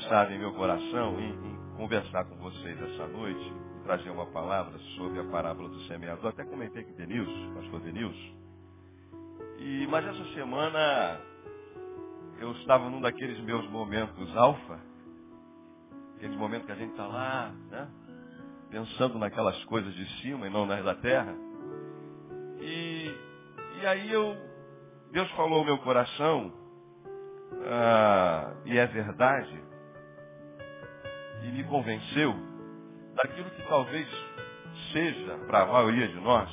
Pensado em meu coração em, em, conversar com vocês essa noite, trazer uma palavra sobre a parábola do semeador. Até comentei com Denilson, pastor Denilson. E, mas essa semana eu estava num daqueles meus momentos alfa, aqueles momentos que a gente está lá, né? Pensando naquelas coisas de cima e não nas da terra. E, e aí eu, Deus falou ao meu coração ah, e é verdade, e me convenceu daquilo que talvez seja, para a maioria de nós,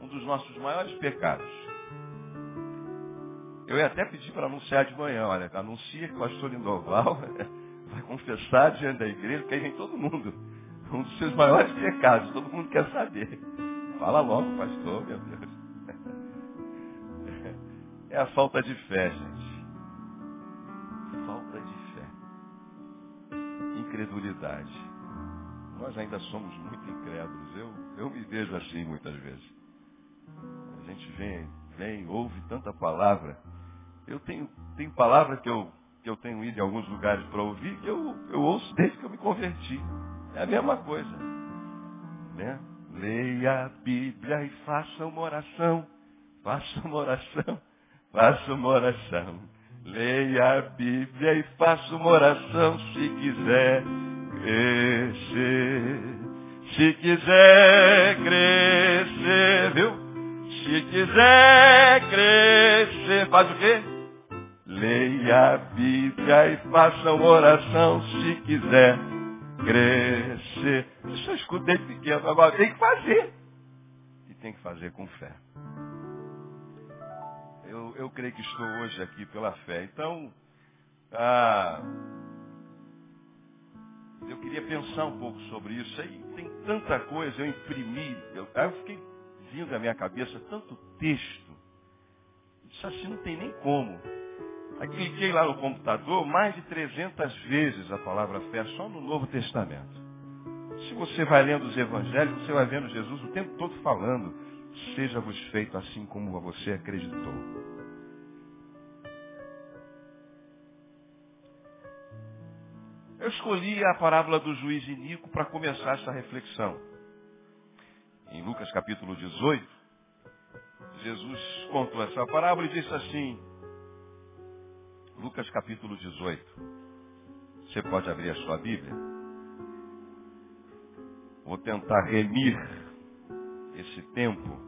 um dos nossos maiores pecados. Eu ia até pedir para anunciar de manhã, olha, anuncia que o pastor Lindoval vai confessar diante da igreja, que aí vem todo mundo. Um dos seus maiores pecados, todo mundo quer saber. Fala logo, pastor, meu Deus. É a falta de fé, gente. Incredulidade. Nós ainda somos muito incrédulos. Eu, eu me vejo assim muitas vezes. A gente vem, vem, ouve tanta palavra. Eu tenho, tem palavra que eu, que eu tenho ido em alguns lugares para ouvir que eu, eu ouço desde que eu me converti. É a mesma coisa. Né? Leia a Bíblia e faça uma oração. Faça uma oração. Faça uma oração. Leia a Bíblia e faça uma oração se quiser crescer. Se quiser crescer, viu? Se quiser crescer, faz o quê? Leia a Bíblia e faça uma oração se quiser crescer. Isso eu escutei pequeno, agora tem que fazer. E tem que fazer com fé eu, eu creio que estou hoje aqui pela fé. Então, ah, eu queria pensar um pouco sobre isso. Aí tem tanta coisa, eu imprimi, eu, aí eu fiquei vindo da minha cabeça tanto texto. Isso assim não tem nem como. Aí cliquei lá no computador, mais de 300 vezes a palavra fé, só no Novo Testamento. Se você vai lendo os evangelhos, você vai vendo Jesus o tempo todo falando, seja-vos feito assim como você acreditou. Eu escolhi a parábola do juiz Inico para começar essa reflexão. Em Lucas capítulo 18, Jesus contou essa parábola e disse assim, Lucas capítulo 18. Você pode abrir a sua Bíblia? Vou tentar remir esse tempo.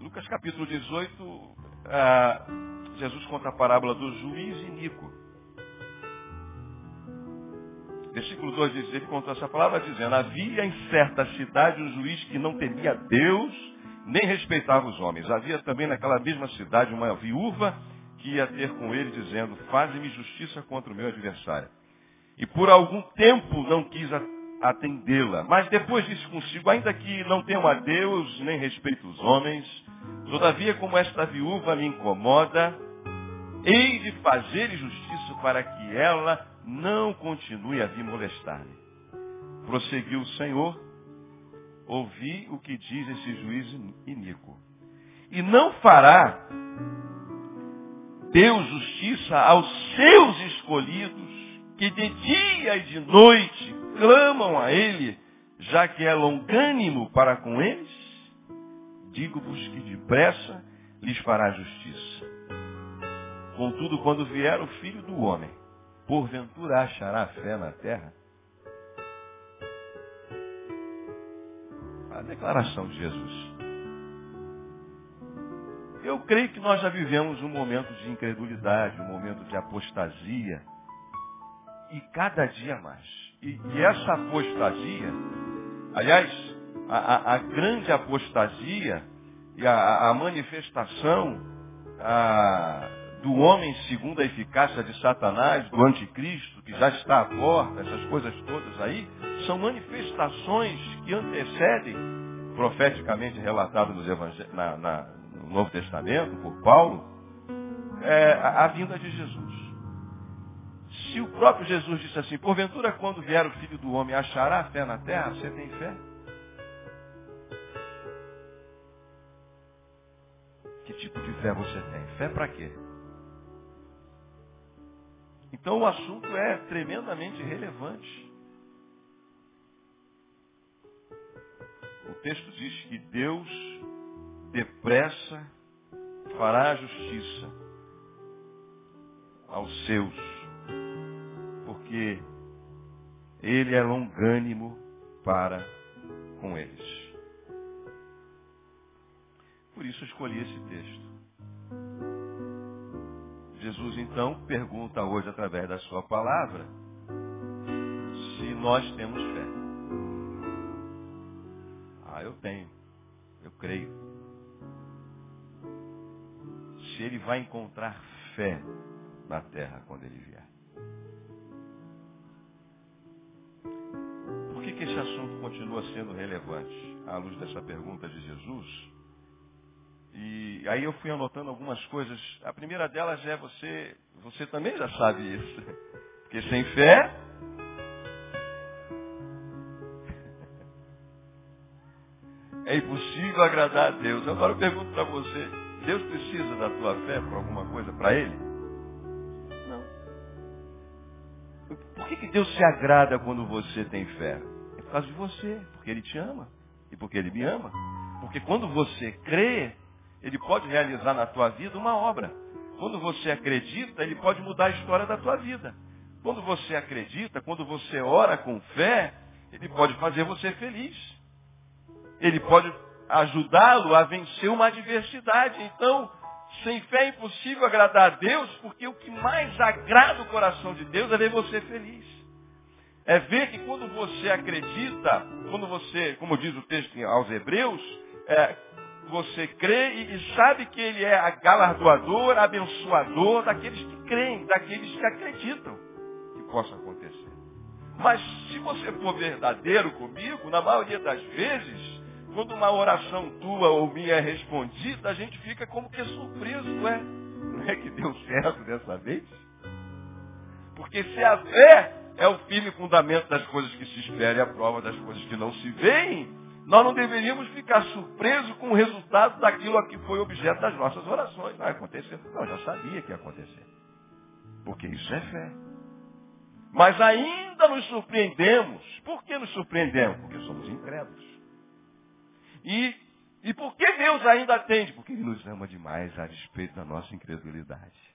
Lucas capítulo 18, ah, Jesus conta a parábola do juiz Inico. Versículo 2 diz, ele contou essa palavra dizendo, havia em certa cidade um juiz que não temia Deus, nem respeitava os homens. Havia também naquela mesma cidade uma viúva que ia ter com ele dizendo, faze-me justiça contra o meu adversário. E por algum tempo não quis atendê-la. Mas depois disse consigo, ainda que não temo a Deus, nem respeito os homens, todavia como esta viúva me incomoda, hei de fazer justiça para que ela não continue a vir molestar-me. Prosseguiu o Senhor, ouvi o que diz esse juiz iníquo. E não fará Deus justiça aos seus escolhidos, que de dia e de noite clamam a Ele, já que é longânimo para com eles? Digo-vos que depressa lhes fará justiça. Contudo, quando vier o Filho do Homem, porventura achará fé na terra? A declaração de Jesus. Eu creio que nós já vivemos um momento de incredulidade, um momento de apostasia. E cada dia mais. E, e essa apostasia, aliás, a, a, grande apostasia e a, a manifestação a, do homem segundo a eficácia de Satanás, do anticristo, que já está à porta, essas coisas todas aí, são manifestações que antecedem, profeticamente relatado nos na, na, no Novo Testamento, por Paulo, é, a, a vinda de Jesus. Se o próprio Jesus disse assim, porventura quando vier o Filho do Homem achará fé na terra, você tem fé? Que tipo de fé você tem? Fé para quê? Então o assunto é tremendamente relevante. O texto diz que Deus depressa fará justiça aos seus, porque ele é longânimo para com eles. Por isso escolhi esse texto. Jesus então pergunta hoje através da sua palavra se nós temos fé. Ah, eu tenho. Eu creio. Se ele vai encontrar fé na terra quando ele vier. Que, esse assunto continua sendo relevante à luz dessa pergunta de Jesus? E aí eu fui anotando algumas coisas. A primeira delas é você, você também já sabe isso. Porque sem fé é impossível agradar a Deus. Agora eu pergunto para você, Deus precisa da tua fé para alguma coisa para Ele? Não. Por que, que Deus se agrada quando você tem fé? Por causa de você, porque Ele te ama e porque Ele me ama. Porque quando você crê, ele pode realizar na tua vida uma obra. Quando você acredita, ele pode mudar a história da tua vida. Quando você acredita, quando você ora com fé, ele pode fazer você feliz. Ele pode ajudá-lo a vencer uma adversidade. Então, sem fé é impossível agradar a Deus, porque o que mais agrada o coração de Deus é ver você feliz. É ver que quando você acredita, quando você, como diz o texto aos Hebreus, é, você crê e, sabe que ele é galardoador, abençoador daqueles que creem, daqueles que acreditam que possa acontecer. Mas se você for verdadeiro comigo, na maioria das vezes, quando uma oração tua ou minha é respondida, a gente fica como que surpreso, não é? Não é que deu certo dessa vez? Porque se a fé é o firme fundamento das coisas que se esperam e a prova das coisas que não se veem, nós não deveríamos ficar surpresos com o resultado daquilo a que foi objeto das nossas orações. Vai acontecer. Não, já sabia que ia acontecer. Porque isso é fé. Mas ainda nos surpreendemos. Por que nos surpreendemos? Porque somos incrédulos. E, e por que Deus ainda atende? Porque Ele nos ama demais a despeito da nossa incredulidade.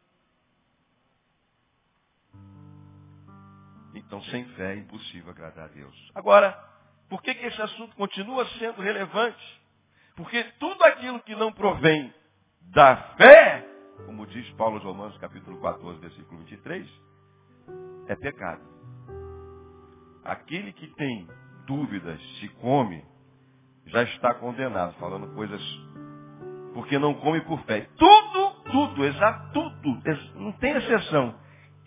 Então, sem fé é impossível agradar a Deus. Agora, por que, que esse assunto continua sendo relevante? Porque tudo aquilo que não provém da fé, como diz Paulo aos Romanos capítulo 14, versículo 23, é pecado. Aquele que tem dúvidas se come, já está condenado, falando coisas porque não come por fé. Tudo, tudo, exato, tudo, não tem exceção,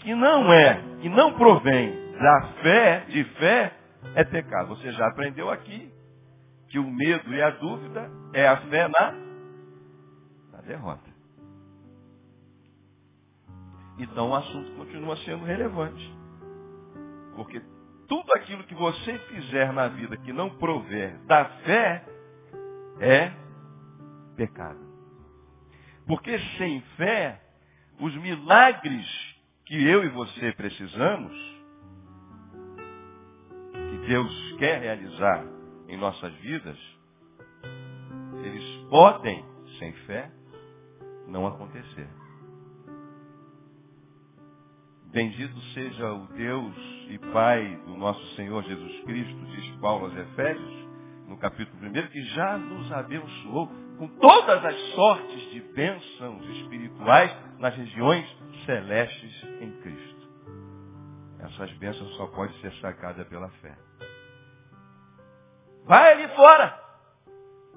que não é, que não provém da fé, de fé, é pecado. Você já aprendeu aqui que o medo e a dúvida é a fé na, na derrota. Então o assunto continua sendo relevante. Porque tudo aquilo que você fizer na vida que não prover da fé é pecado. Porque sem fé, os milagres que eu e você precisamos Deus quer realizar em nossas vidas, eles podem, sem fé, não acontecer. Bendito seja o Deus e Pai do nosso Senhor Jesus Cristo, diz Paulo aos Efésios, no capítulo 1, que já nos abençoou com todas as sortes de bênçãos espirituais nas regiões celestes em Cristo. Essas bênçãos só podem ser sacadas pela fé. Vai ali fora.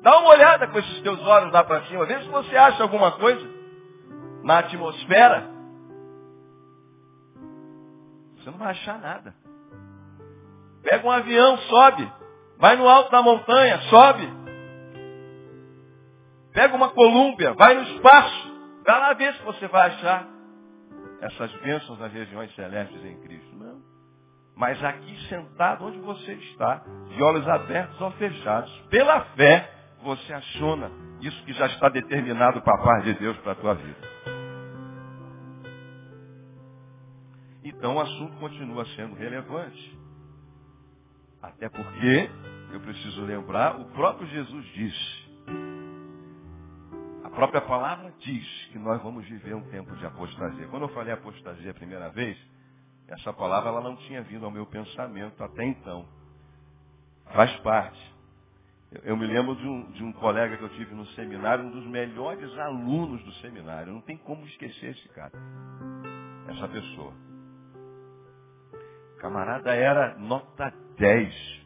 Dá uma olhada com esses teus olhos lá para cima. Vê se você acha alguma coisa na atmosfera. Você não vai achar nada. Pega um avião, sobe. Vai no alto da montanha, sobe. Pega uma colúmbia, vai no espaço. Vai lá ver se você vai achar essas bênçãos nas regiões celestes em Cristo. Não. Mas aqui sentado onde você está, de olhos abertos ou fechados, pela fé, você aciona isso que já está determinado para a paz de Deus para a tua vida. Então o assunto continua sendo relevante. Até porque, eu preciso lembrar, o próprio Jesus disse. Própria palavra diz que nós vamos viver um tempo de apostasia. Quando eu falei apostasia a primeira vez, essa palavra ela não tinha vindo ao meu pensamento até então. Faz parte. Eu, me lembro de um, de um colega que eu tive no seminário, um dos melhores alunos do seminário. Não tem como esquecer esse cara. Essa pessoa. O camarada era nota 10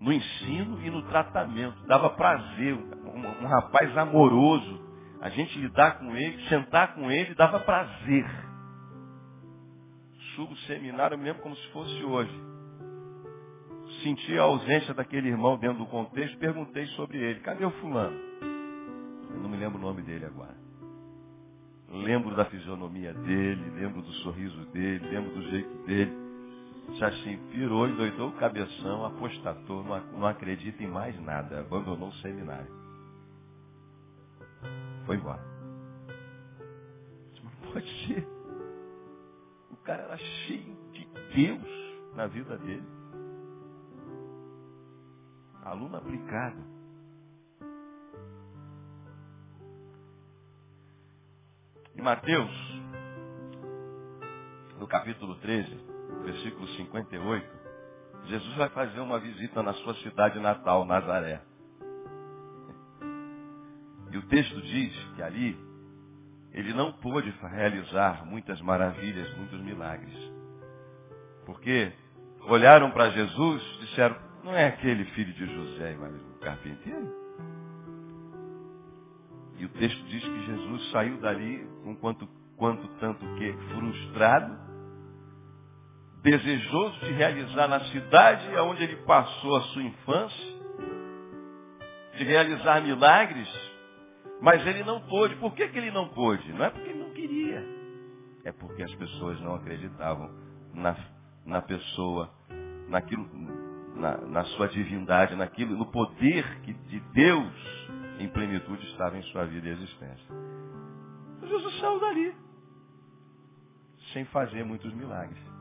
no ensino e no tratamento. Dava prazer. Um, um rapaz amoroso. A gente lidar com ele, sentar com ele, dava prazer. Subo o seminário, eu me lembro como se fosse hoje senti a ausência daquele irmão dentro do contexto, perguntei sobre ele. Cadê o fulano? Eu não me lembro o nome dele agora. Lembro da fisionomia dele, lembro do sorriso dele, lembro do jeito dele. Se assim, pirou e doidou o cabeção, apostatou, não, não acredita em mais nada, abandonou o seminário. Foi embora. Não pode ser. O cara era cheio de Deus na vida dele aluno aplicado. Em Mateus, no capítulo 13, versículo 58, Jesus vai fazer uma visita na sua cidade natal, Nazaré. E o texto diz que ali ele não pôde realizar muitas maravilhas, muitos milagres. Porque olharam para Jesus, disseram, não é aquele filho de José, mas o carpinteiro? E o texto diz que Jesus saiu dali com quanto, quanto tanto que frustrado, desejoso de realizar na cidade onde ele passou a sua infância, de realizar milagres, mas ele não pôde. Por que, que ele não pôde? Não é porque ele não queria. É porque as pessoas não acreditavam na, na pessoa, naquilo, na, na sua divindade, naquilo, no poder que de Deus em plenitude estava em sua vida e existência. Jesus saiu dali, sem fazer muitos milagres.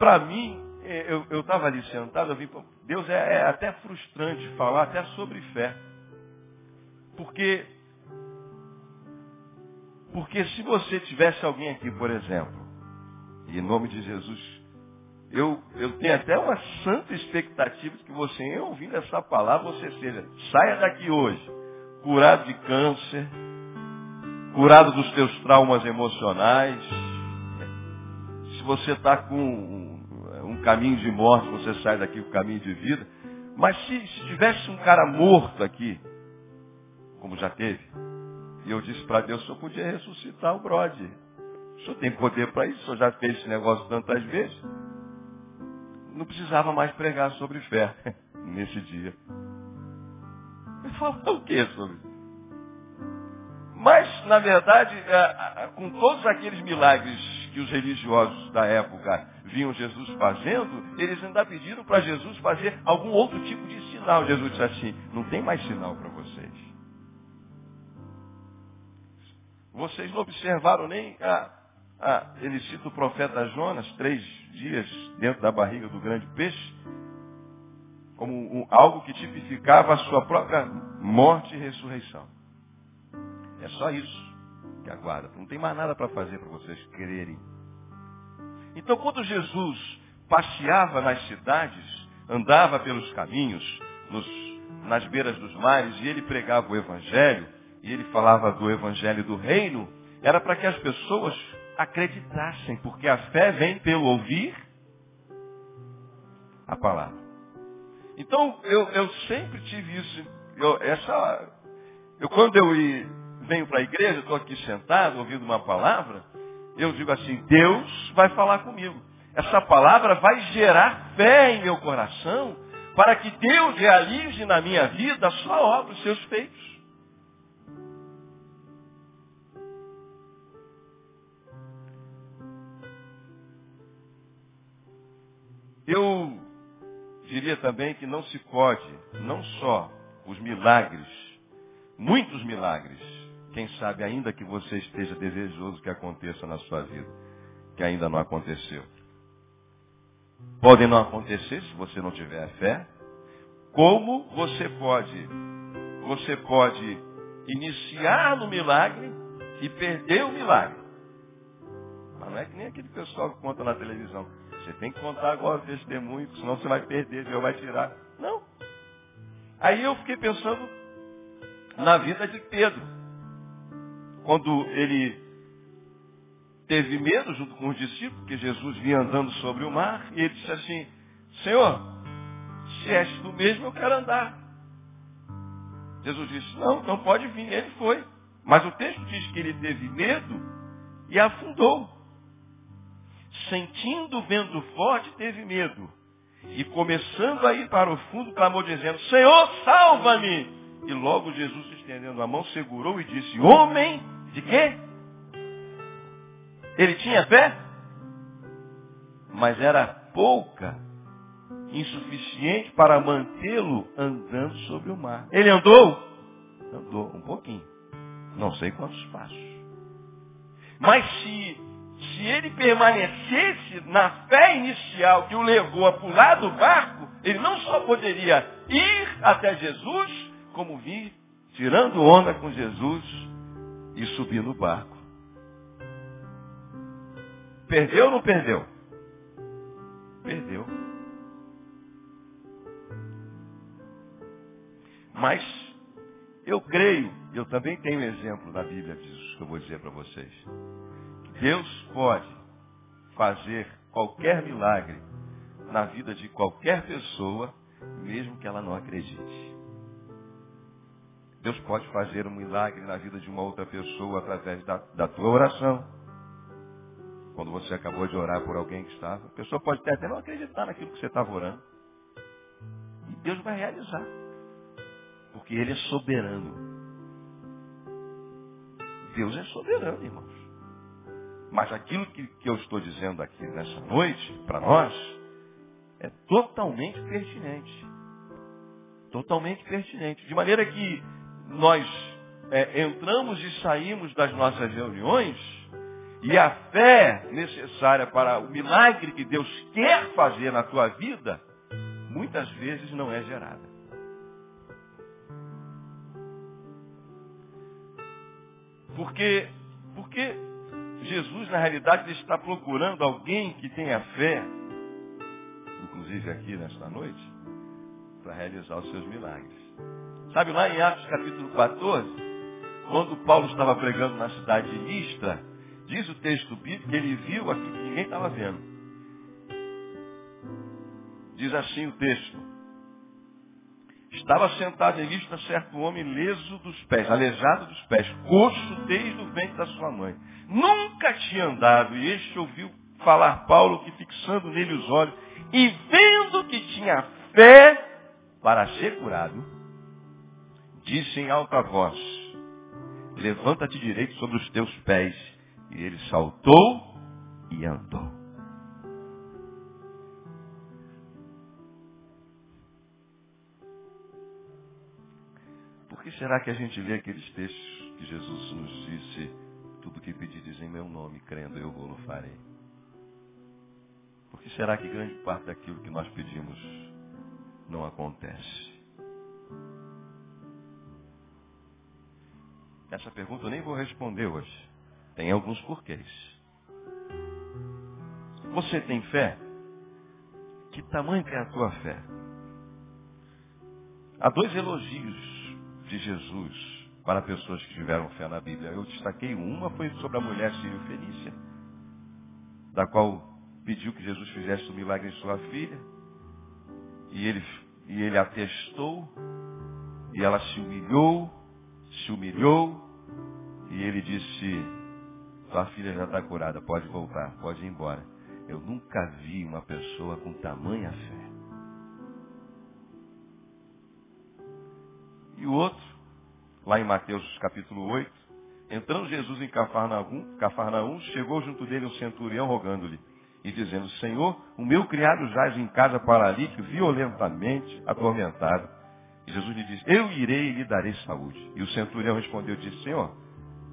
Para mim, é, eu estava ali sentado, eu vi, Deus é, é até frustrante falar até sobre fé. Porque, porque se você tivesse alguém aqui, por exemplo, e em nome de Jesus eu, eu tenho até uma santa expectativa de que você, em ouvindo essa palavra, você seja, saia daqui hoje, curado de câncer, curado dos teus traumas emocionais. Se você está com caminho de morte, você sai daqui com caminho de vida. Mas se, se tivesse um cara morto aqui, como já teve, e eu disse para Deus, o senhor podia ressuscitar o brode. O senhor tem poder para isso, o senhor já fez esse negócio tantas vezes não precisava mais pregar sobre fé nesse dia. Falar o que sobre isso? Mas, na verdade, é, com todos aqueles milagres que os religiosos da época viam Jesus fazendo, eles ainda pediram para Jesus fazer algum outro tipo de sinal. Jesus disse assim, não tem mais sinal para vocês. Vocês não observaram nem a, ele cita o profeta Jonas, três dias dentro da barriga do grande peixe, como um, algo que tipificava a sua própria morte e ressurreição. É só isso que aguarda. Não tem mais nada para fazer para vocês crerem. Então, quando Jesus passeava nas cidades, andava pelos caminhos, nos, nas beiras dos mares, e ele pregava o Evangelho, e ele falava do Evangelho do Reino, era para que as pessoas acreditassem, porque a fé vem pelo ouvir a palavra. Então, eu, eu sempre tive isso. Eu, essa, eu quando eu venho para a igreja, estou aqui sentado, ouvindo uma palavra, eu digo assim, Deus vai falar comigo. Essa palavra vai gerar fé em meu coração para que Deus realize na minha vida a sua obra, os seus feitos. diria também que não se pode, não só os milagres, muitos milagres, quem sabe ainda que você esteja desejoso que aconteça na sua vida, que ainda não aconteceu. Podem não acontecer se você não tiver fé. Como você pode, você pode iniciar no milagre e perder o milagre. Mas não é que nem aquele pessoal que conta na televisão. Você tem que contar agora o testemunho, senão você vai perder, Deus vai tirar. Não. Aí eu fiquei pensando na vida de Pedro. Quando ele teve medo junto com os discípulos, que Jesus vinha andando sobre o mar, e ele disse assim, Senhor, se és tu mesmo, eu quero andar. Jesus disse, não, não pode vir. Ele foi. Mas o texto diz que ele teve medo e afundou. Sentindo o vento forte, teve medo. E começando a ir para o fundo, clamou dizendo, Senhor, salva-me! E logo Jesus, estendendo a mão, segurou e disse, homem de quê? Ele tinha fé? Mas era pouca, insuficiente para mantê-lo andando sobre o mar. Ele andou? Andou um pouquinho. Não sei quantos passos. Mas se se ele permanecesse na fé inicial que o levou a pular do barco, ele não só poderia ir até Jesus, como vir tirando onda com Jesus e subir no barco. Perdeu ou não perdeu? Perdeu. Mas eu creio, eu também tenho exemplo na Bíblia disso que eu vou dizer para vocês. Deus pode fazer qualquer milagre na vida de qualquer pessoa, mesmo que ela não acredite. Deus pode fazer um milagre na vida de uma outra pessoa através da, da tua oração. Quando você acabou de orar por alguém que estava, a pessoa pode até não acreditar naquilo que você estava orando. E Deus vai realizar. Porque Ele é soberano. Deus é soberano, irmãos. Mas aquilo que, que eu estou dizendo aqui nessa noite, para nós, é totalmente pertinente. Totalmente pertinente. De maneira que nós é, entramos e saímos das nossas reuniões e a fé necessária para o milagre que Deus quer fazer na tua vida, muitas vezes não é gerada. Porque, porque Jesus, na realidade, está procurando alguém que tenha fé, inclusive aqui nesta noite, para realizar os seus milagres. Sabe lá em Atos capítulo 14, quando Paulo estava pregando na cidade de Listra, diz o texto bíblico que ele viu aqui que ninguém estava vendo. Diz assim o texto. Estava sentado em vista certo homem leso dos pés, aleijado dos pés, coxo desde o ventre da sua mãe. Nunca tinha andado, e este ouviu falar Paulo, que fixando nele os olhos, e vendo que tinha fé para ser curado, disse em alta voz, levanta-te direito sobre os teus pés. E ele saltou e andou. por que será que a gente lê aqueles textos que Jesus nos disse, tudo que pedires em meu nome, crendo, eu vou-lo farei? Por que será que grande parte daquilo que nós pedimos não acontece? Essa pergunta eu nem vou responder hoje. Tem alguns porquês. Você tem fé? Que tamanho é a tua fé? Há dois elogios de Jesus para pessoas que tiveram fé na Bíblia. Eu destaquei uma, foi sobre a mulher Sírio Felícia, da qual pediu que Jesus fizesse um milagre em sua filha. E ele, e ele atestou, e ela se humilhou, se humilhou, e ele disse, sua filha já está curada, pode voltar, pode ir embora. Eu nunca vi uma pessoa com tamanha fé. E o outro, lá em Mateus capítulo 8, entrando Jesus em Cafarnaum, Cafarnaum chegou junto dele um centurião rogando-lhe e dizendo, Senhor, o meu criado jaz em casa paralítico, violentamente atormentado. Jesus lhe disse, eu irei e lhe darei saúde. E o centurião respondeu disse, Senhor,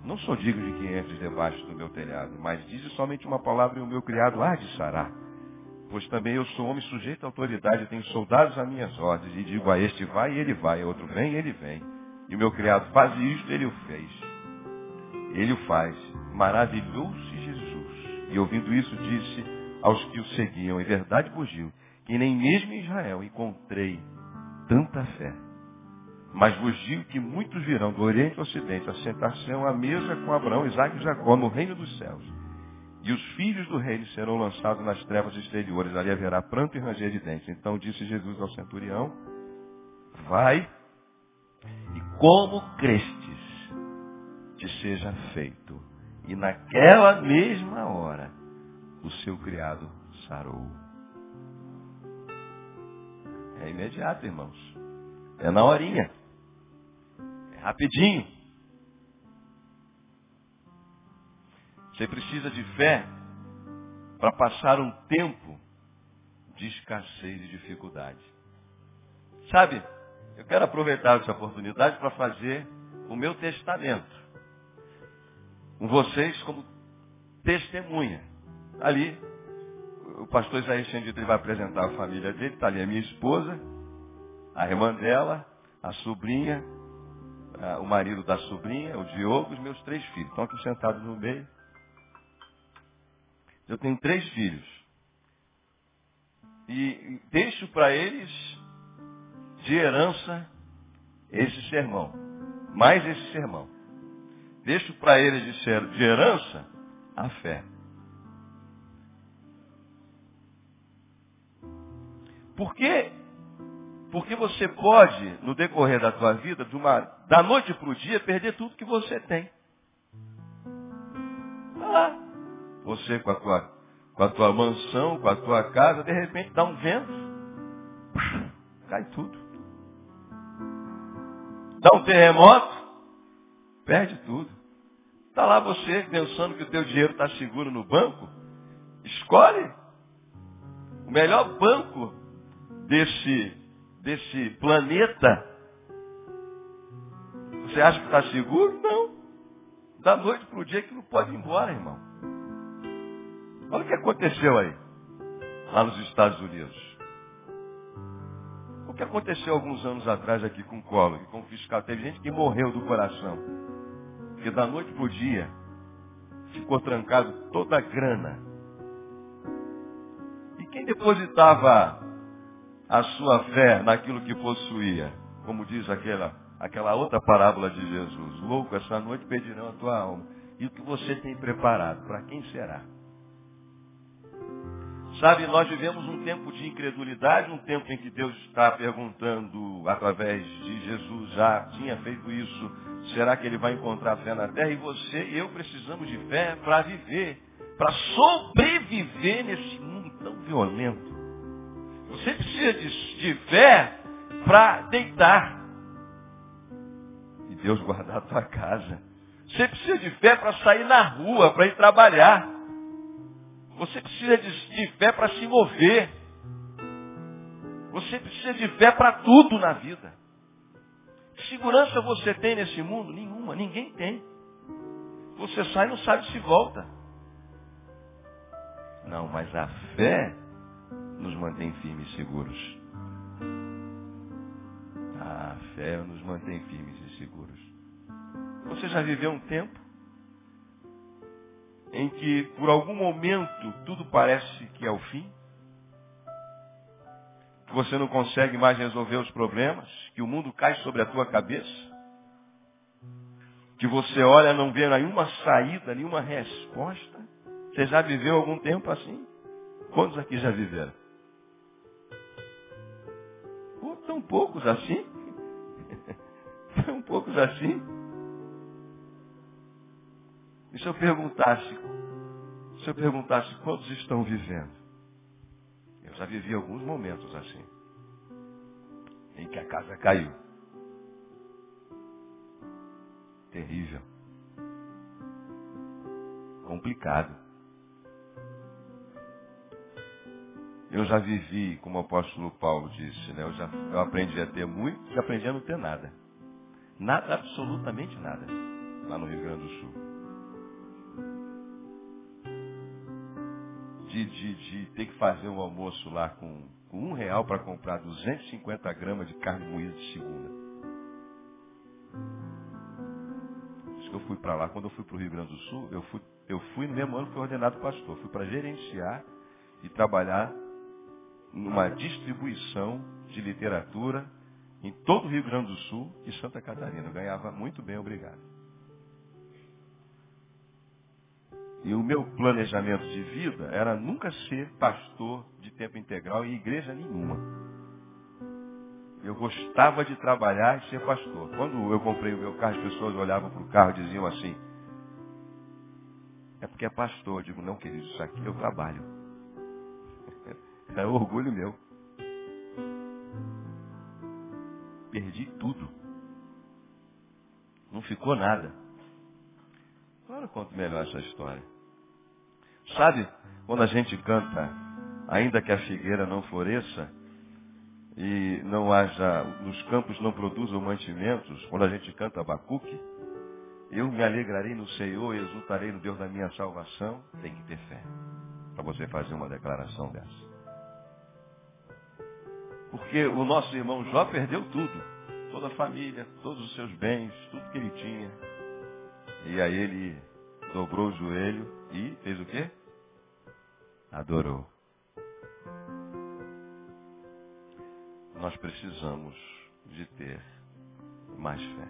não sou digno de que entres debaixo do meu telhado, mas dize somente uma palavra e o meu criado há de sarar. Pois também eu sou homem sujeito à autoridade, tenho soldados a minhas ordens, e digo a este vai e ele vai, a outro vem e ele vem. E o meu criado faz isto, ele o fez. Ele o faz. Maravilhou-se Jesus. E ouvindo isso, disse aos que o seguiam, em verdade digo, que nem mesmo em Israel encontrei tanta fé. Mas vos digo que muitos virão do Oriente ao Ocidente a sentar-se à mesa com Abraão, Isaac e Jacó no reino dos céus. E os filhos do reino serão lançados nas trevas exteriores. Ali haverá pranto e ranger de dentes. Então disse Jesus ao centurião, vai e como crestes, te seja feito. E naquela mesma hora, o seu criado sarou. É imediato, irmãos. É na horinha. É rapidinho. Você precisa de fé para passar um tempo de escassez e dificuldade. Sabe, eu quero aproveitar essa oportunidade para fazer o meu testamento. Com vocês como testemunha. Ali, o pastor Isaías Xandito vai apresentar a família dele, está ali a minha esposa, a irmã dela, a sobrinha, o marido da sobrinha, o Diogo, os meus três filhos. Estão aqui sentados no meio. Eu tenho três filhos. E deixo para eles de herança esse sermão. Mais esse sermão. Deixo para eles de, herança a fé. Por que porque você pode, no decorrer da tua vida, uma, da noite para o dia, perder tudo que você tem. Vai lá. Você com a, tua, com a tua mansão, com a tua casa, de repente dá um vento, cai tudo. Dá um terremoto, perde tudo. Está lá você pensando que o teu dinheiro está seguro no banco. Escolhe o melhor banco desse desse planeta, você acha que está seguro? Não. Da noite para o dia que não pode ir embora, irmão. Olha o que aconteceu aí, lá nos Estados Unidos. O que aconteceu alguns anos atrás aqui com o Collor, com o fiscal. Teve gente que morreu do coração. Porque da noite para o dia ficou trancado toda a grana. E quem depositava a sua fé naquilo que possuía. Como diz aquela, aquela outra parábola de Jesus. Louco, essa noite pedirão a tua alma. E o que você tem preparado? Para quem será? Sabe, nós vivemos um tempo de incredulidade, um tempo em que Deus está perguntando, através de Jesus, já tinha feito isso, será que ele vai encontrar fé na terra? E você e eu precisamos de fé para viver, para sobreviver nesse mundo tão violento. Você precisa de, de fé para deitar. E Deus guardar a tua casa. Você precisa de fé para sair na rua, para ir trabalhar. Você precisa de, de fé para se mover. Você precisa de fé para tudo na vida. Que segurança você tem nesse mundo? Nenhuma, ninguém tem. Você sai e não sabe se volta. Não, mas a fé nos mantém firmes e seguros. A fé nos mantém firmes e seguros. Você já viveu um tempo em que, por algum momento, tudo parece que é o fim? Que você não consegue mais resolver os problemas? Que o mundo cai sobre a tua cabeça? Que você olha não vê nenhuma saída, nenhuma resposta? Você já viveu algum tempo assim? Quantos aqui já viveram? Tão poucos assim? Tão poucos assim? E se eu perguntasse, se eu perguntasse quantos estão vivendo? Eu já vivi alguns momentos assim. Em que a casa caiu. Terrível. Complicado. Eu já vivi, como o apóstolo Paulo disse, né? eu, já, eu aprendi a ter muito e aprendi a não ter nada. Nada, absolutamente nada, lá no Rio Grande do Sul. De, de, de ter que fazer um almoço lá com, com um real para comprar 250 gramas de carne moída de segunda. Isso que eu fui para lá, quando eu fui para o Rio Grande do Sul, eu fui, eu fui no mesmo ano que fui ordenado pastor. Fui para gerenciar e trabalhar numa distribuição de literatura em todo o Rio Grande do Sul e Santa Catarina. Eu ganhava muito bem, obrigado. E o meu planejamento de vida era nunca ser pastor de tempo integral em igreja nenhuma. Eu gostava de trabalhar e ser pastor. Quando eu comprei o meu carro, as pessoas olhavam para o carro e diziam assim, é porque é pastor. Eu digo, não, querido, isso aqui eu trabalho. É orgulho meu. Perdi tudo. Não ficou nada. Agora eu conto melhor essa história. Sabe, quando a gente canta, ainda que a figueira não floresça, e não haja, nos campos não produzam mantimentos, quando a gente canta Abacuque, eu me alegrarei no Senhor e exultarei no Deus da minha salvação, tem que ter fé. Para você fazer uma declaração dessa. Porque o nosso irmão Jó perdeu tudo. Toda a família, todos os seus bens, tudo que ele tinha. E aí ele dobrou o joelho e fez o quê? Adorou. Nós precisamos de ter mais fé.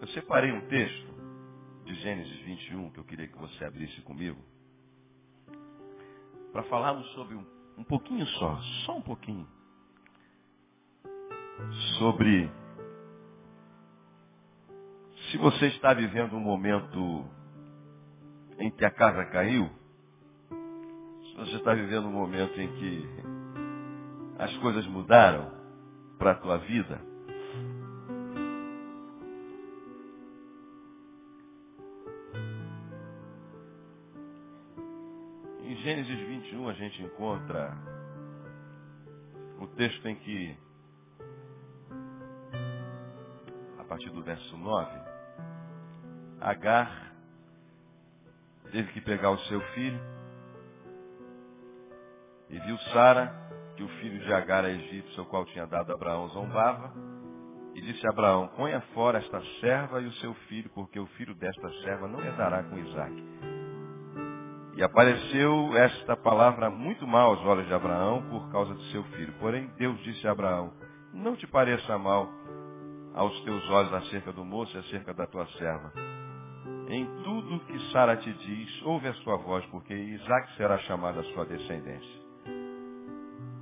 Eu separei um texto de Gênesis 21 que eu queria que você abrisse comigo para falarmos sobre um, um pouquinho só, só um pouquinho, sobre se você está vivendo um momento em que a casa caiu, se você está vivendo um momento em que as coisas mudaram para a tua vida, 21 a gente encontra o texto em que, a partir do verso 9, Agar teve que pegar o seu filho e viu Sara, que o filho de Agar, a egípcia, o qual tinha dado Abraão, zombava, e disse a Abraão, ponha fora esta serva e o seu filho, porque o filho desta serva não herdará com Isaac. E apareceu esta palavra muito mal aos olhos de Abraão por causa do seu filho. Porém, Deus disse a Abraão, não te pareça mal aos teus olhos acerca do moço e acerca da tua serva. Em tudo que Sara te diz, ouve a sua voz, porque Isaac será chamado a sua descendência.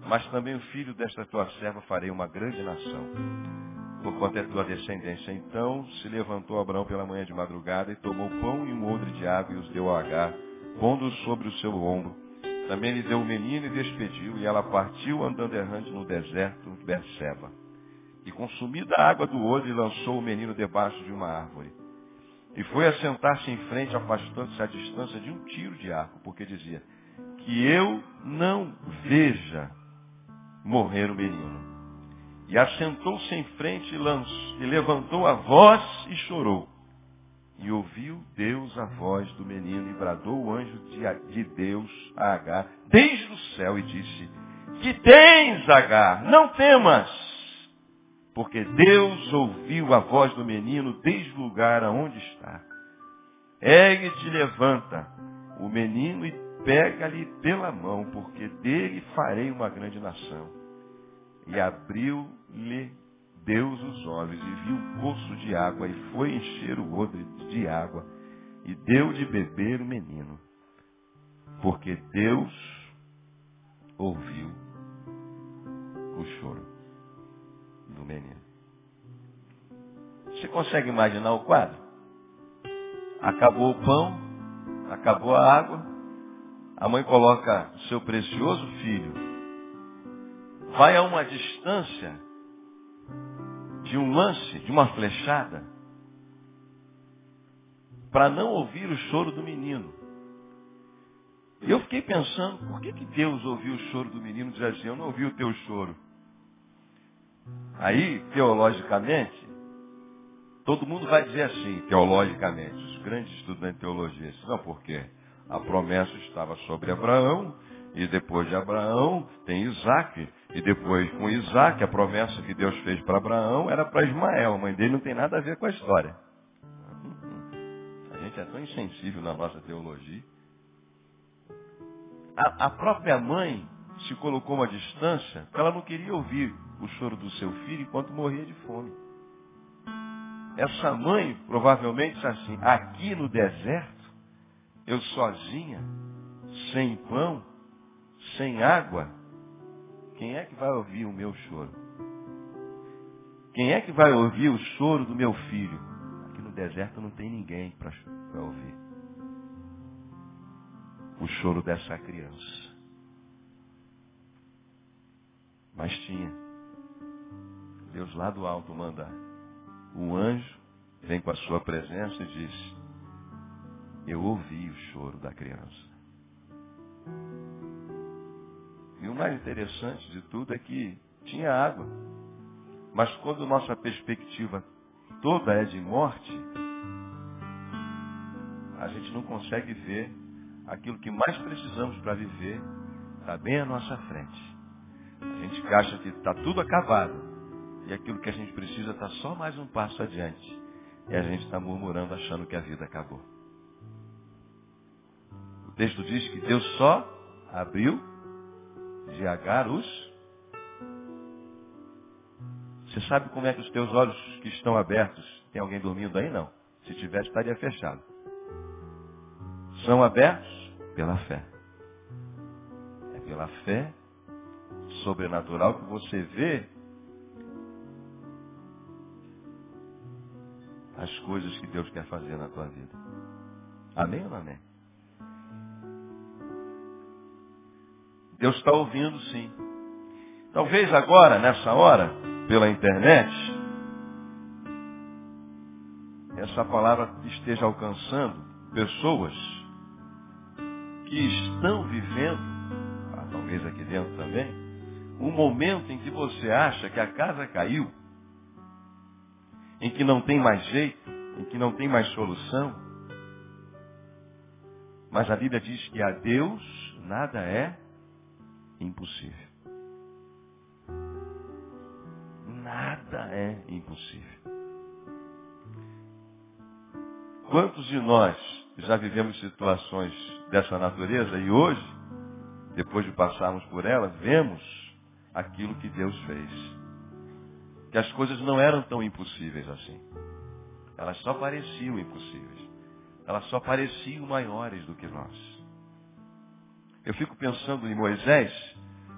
Mas também o filho desta tua serva farei uma grande nação, por quanto é tua descendência. Então se levantou Abraão pela manhã de madrugada e tomou pão e um odre de água e os deu a Agar, pondo sobre o seu ombro. Também lhe deu um menino e despediu, e ela partiu andando errante no deserto de Berseba. E consumida a água do odre, lançou o menino debaixo de uma árvore. E foi assentar-se em frente, afastando-se à distância de um tiro de arco, porque dizia, que eu não veja morrer o menino. E assentou-se em frente e, e levantou a voz e chorou. E ouviu Deus a voz do menino e bradou o anjo de, Deus a Agar desde o céu e disse, que tens, Agar, não temas, porque Deus ouviu a voz do menino desde o lugar aonde está. Ergue-te, levanta o menino e pega-lhe pela mão, porque dele farei uma grande nação. E abriu-lhe Deus os olhos e viu um poço de água e foi encher o odre de água e deu de beber o menino. Porque Deus ouviu o choro do menino. Você consegue imaginar o quadro? Acabou o pão, acabou a água, a mãe coloca o seu precioso filho, vai a uma distância de um lance, de uma flechada, para não ouvir o choro do menino. Eu fiquei pensando, por que, que Deus ouviu o choro do menino dizia assim, eu não ouvi o teu choro? Aí, teologicamente, todo mundo vai dizer assim, teologicamente, os grandes estudantes de teologia, não, porque a promessa estava sobre Abraão, e depois de Abraão tem Isaac, e depois com Isaac, a promessa que Deus fez para Abraão era para Ismael, a mãe dele não tem nada a ver com a história. A gente é tão insensível na nossa teologia. A, a própria mãe se colocou uma distância, porque ela não queria ouvir o choro do seu filho enquanto morria de fome. Essa mãe provavelmente disse assim, aqui no deserto, eu sozinha, sem pão, sem água, quem é que vai ouvir o meu choro? Quem é que vai ouvir o choro do meu filho? Aqui no deserto não tem ninguém para ouvir. O choro dessa criança. Mas tinha. Deus lá do alto manda. O anjo vem com a sua presença e diz: Eu ouvi o choro da criança. E o mais interessante de tudo é que tinha água. Mas quando nossa perspectiva toda é de morte, a gente não consegue ver aquilo que mais precisamos para viver, está bem à nossa frente. A gente acha que está tudo acabado. E aquilo que a gente precisa está só mais um passo adiante. E a gente está murmurando achando que a vida acabou. O texto diz que Deus só abriu de Agar os. Você sabe como é que os teus olhos que estão abertos, tem alguém dormindo aí? Não. Se tivesse, estaria fechado. São abertos pela fé. É pela fé sobrenatural que você vê as coisas que Deus quer fazer na tua vida. Amém ou não amém? Deus está ouvindo sim. Talvez agora, nessa hora, pela internet, essa palavra esteja alcançando pessoas que estão vivendo, ah, talvez aqui dentro também, um momento em que você acha que a casa caiu, em que não tem mais jeito, em que não tem mais solução. Mas a Bíblia diz que a Deus nada é impossível. Nada é impossível. Quantos de nós já vivemos situações dessa natureza e hoje, depois de passarmos por ela, vemos aquilo que Deus fez. Que as coisas não eram tão impossíveis assim. Elas só pareciam impossíveis. Elas só pareciam maiores do que nós. Eu fico pensando em Moisés,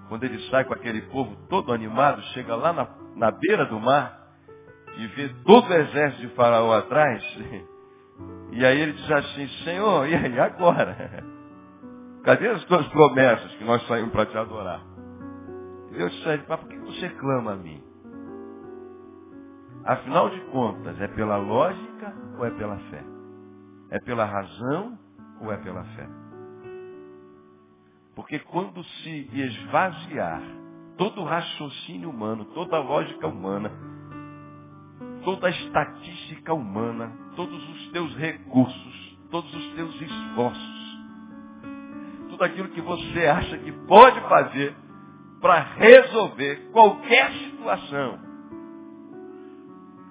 quando ele sai com aquele povo todo animado, chega lá na, na beira do mar e vê todo o exército de Faraó atrás. E aí ele diz assim, Senhor, e aí agora? Cadê as tuas promessas que nós saímos para te adorar? Deus disse, mas por que você clama a mim? Afinal de contas, é pela lógica ou é pela fé? É pela razão ou é pela fé? Porque quando se esvaziar todo o raciocínio humano, toda a lógica humana, toda a estatística humana, todos os teus recursos, todos os teus esforços, tudo aquilo que você acha que pode fazer para resolver qualquer situação,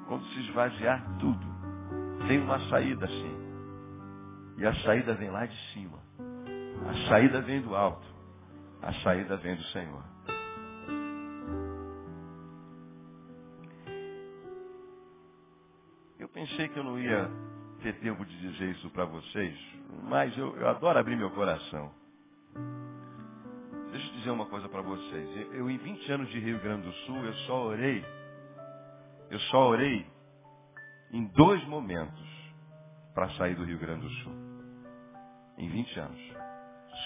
quando se esvaziar tudo, tem uma saída sim. E a saída vem lá de cima. A saída vem do alto. A saída vem do Senhor. Eu pensei que eu não ia ter tempo de dizer isso para vocês, mas eu, eu, adoro abrir meu coração. Deixa eu dizer uma coisa para vocês. Eu, eu, em 20 anos de Rio Grande do Sul, eu só orei, eu só orei em dois momentos para sair do Rio Grande do Sul. Em 20 anos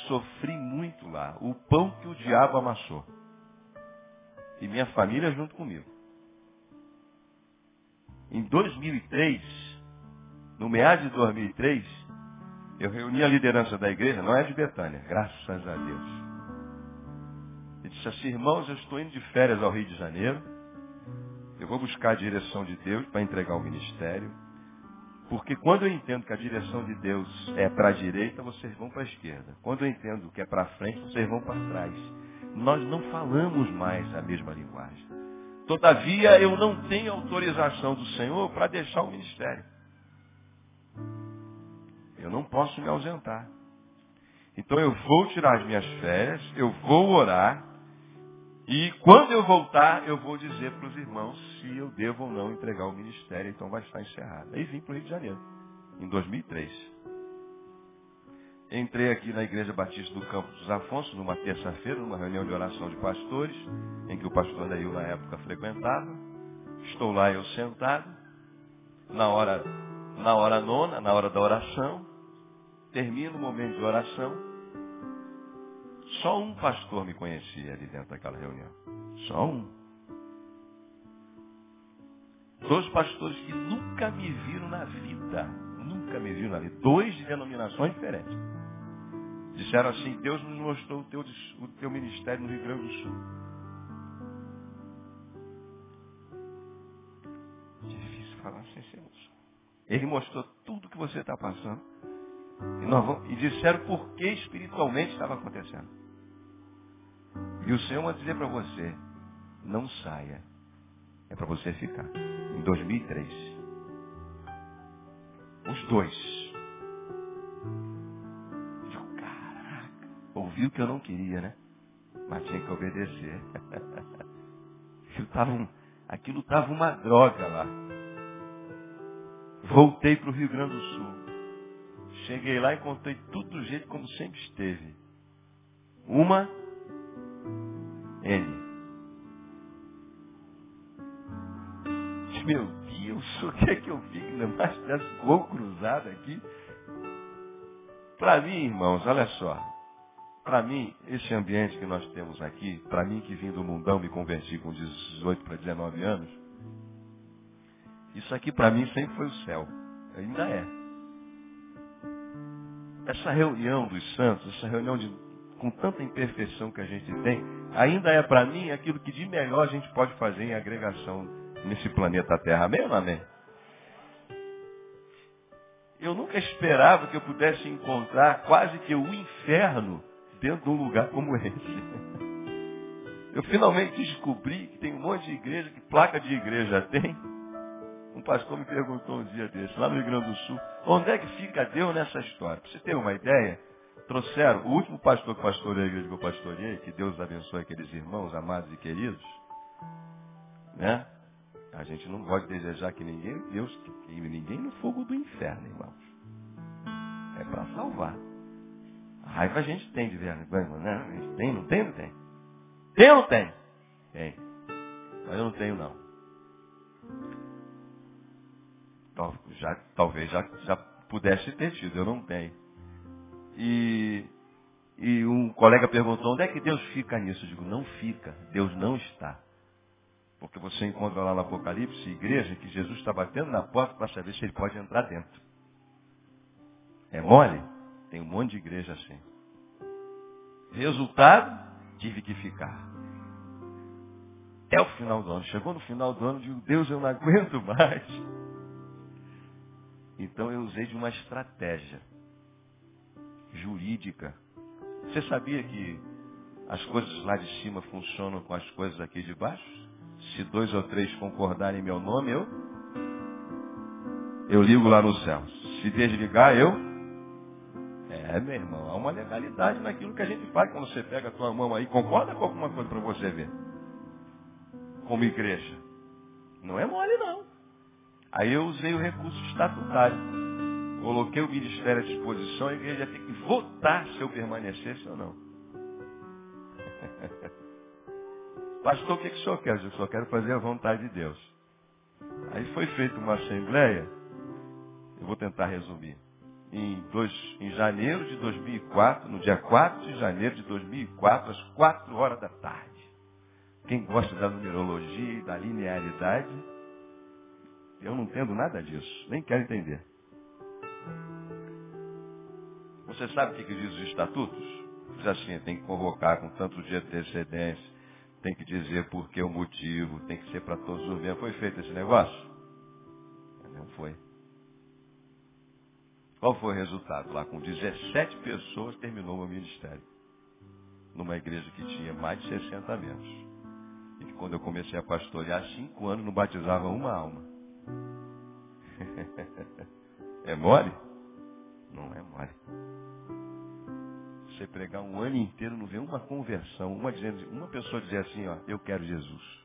sofri muito lá. O pão que o diabo amassou. E minha família junto comigo. Em 2003, no meado de 2003, Eu reuni a liderança da igreja, não é de Betânia, graças a Deus. E disse assim, irmãos, eu estou indo de férias ao Rio de Janeiro. Eu vou buscar a direção de Deus para entregar o ministério. Porque quando eu entendo que a direção de Deus é para a direita, vocês vão para a esquerda. Quando eu entendo que é para frente, vocês vão para trás. Nós não falamos mais a mesma linguagem. Todavia, eu não tenho autorização do Senhor para deixar o ministério. Eu não posso me ausentar. Então eu vou tirar as minhas férias, eu vou orar, e quando eu voltar, eu vou dizer para os irmãos se eu devo ou não entregar o ministério, então vai estar encerrado. Aí vim para o Rio de Janeiro, em 2003. Entrei aqui na Igreja Batista do Campo dos Afonso, numa terça-feira, numa reunião de oração de pastores, em que o pastor Neil na época frequentava. Estou lá eu sentado, na hora, na hora nona, na hora da oração. Termino o momento de oração. Só um pastor me conhecia ali dentro daquela reunião. Só um. Dois pastores que nunca me viram na vida. Nunca me viram na vida. Dois de denominações diferentes. Disseram assim, Deus nos mostrou o teu, o teu ministério no Rio Grande do Sul. Difícil falar sem ser Ele mostrou tudo que você está passando. E, vamos, e disseram por que espiritualmente estava acontecendo. E o Senhor vai dizer para você, não saia. É para você ficar. Em 2003. Os dois. ouviu que eu não queria, né? Mas tinha que obedecer. aquilo estava um, aquilo tava uma droga lá. Voltei para o Rio Grande do Sul. Cheguei lá e contei tudo do jeito como sempre esteve. Uma N. Meu Deus, o que é que eu fico ainda mais desse gol cruzado aqui? Para mim, irmãos, olha só. Para mim, esse ambiente que nós temos aqui, para mim que vim do mundão, me converti com 18 para 19 anos, isso aqui para mim sempre foi o céu. Ainda é. Essa reunião dos santos, essa reunião de, com tanta imperfeição que a gente tem, ainda é para mim aquilo que de melhor a gente pode fazer em agregação nesse planeta Terra. Amém ou amém? Eu nunca esperava que eu pudesse encontrar quase que o inferno dentro de um lugar como esse. Eu finalmente descobri que tem um monte de igreja, que placa de igreja tem. Um pastor me perguntou um dia desse, lá no Rio Grande do Sul, onde é que fica Deus nessa história? Para você ter uma ideia, trouxeram, o último pastor que pastoreou a igreja que eu pastoreei, que Deus abençoe aqueles irmãos amados e queridos, né? A gente não pode desejar que ninguém, Deus, que ninguém no fogo do inferno, irmãos. É para salvar. Raiva a gente tem de vergonha, né? A gente tem, não tem, não tem? Tem ou não tem? Tem. Mas eu não tenho não. Já, talvez já, já pudesse ter tido, eu não tenho. E, e um colega perguntou, onde é que Deus fica nisso? Eu digo, não fica, Deus não está. Porque você encontra lá no Apocalipse, igreja, que Jesus está batendo na porta para saber se ele pode entrar dentro. É mole? Tem um monte de igreja assim. Resultado, tive que ficar. É o final do ano. Chegou no final do ano, digo, Deus, eu não aguento mais. Então eu usei de uma estratégia jurídica. Você sabia que as coisas lá de cima funcionam com as coisas aqui de baixo? Se dois ou três concordarem em meu nome, eu eu ligo lá no céu. Se desligar, eu é, meu irmão, há uma legalidade naquilo que a gente faz quando você pega a tua mão aí. Concorda com alguma coisa para você ver? Como igreja. Não é mole, não. Aí eu usei o recurso estatutário. Coloquei o ministério à disposição, a igreja tem que votar se eu permanecesse ou não. Pastor, o que, que o senhor quer? Eu só quero fazer a vontade de Deus. Aí foi feita uma assembleia, eu vou tentar resumir em, dois, em janeiro de 2004, no dia 4 de janeiro de 2004, às 4 horas da tarde. Quem gosta da numerologia e da linearidade, eu não entendo nada disso, nem quero entender. Você sabe o que, diz os estatutos? Diz assim, tem que convocar com tanto de antecedência, tem que dizer por que o motivo, tem que ser para todos os bens. Foi feito esse negócio? Não foi. Qual foi o resultado? Lá com 17 pessoas terminou o meu ministério. Numa igreja que tinha mais de 60 membros. E quando eu comecei a pastorear, cinco anos não batizava uma alma. é mole? Não é mole. Você pregar um ano inteiro, não vê uma conversão, uma, dizendo, uma pessoa dizer assim, ó, eu quero Jesus.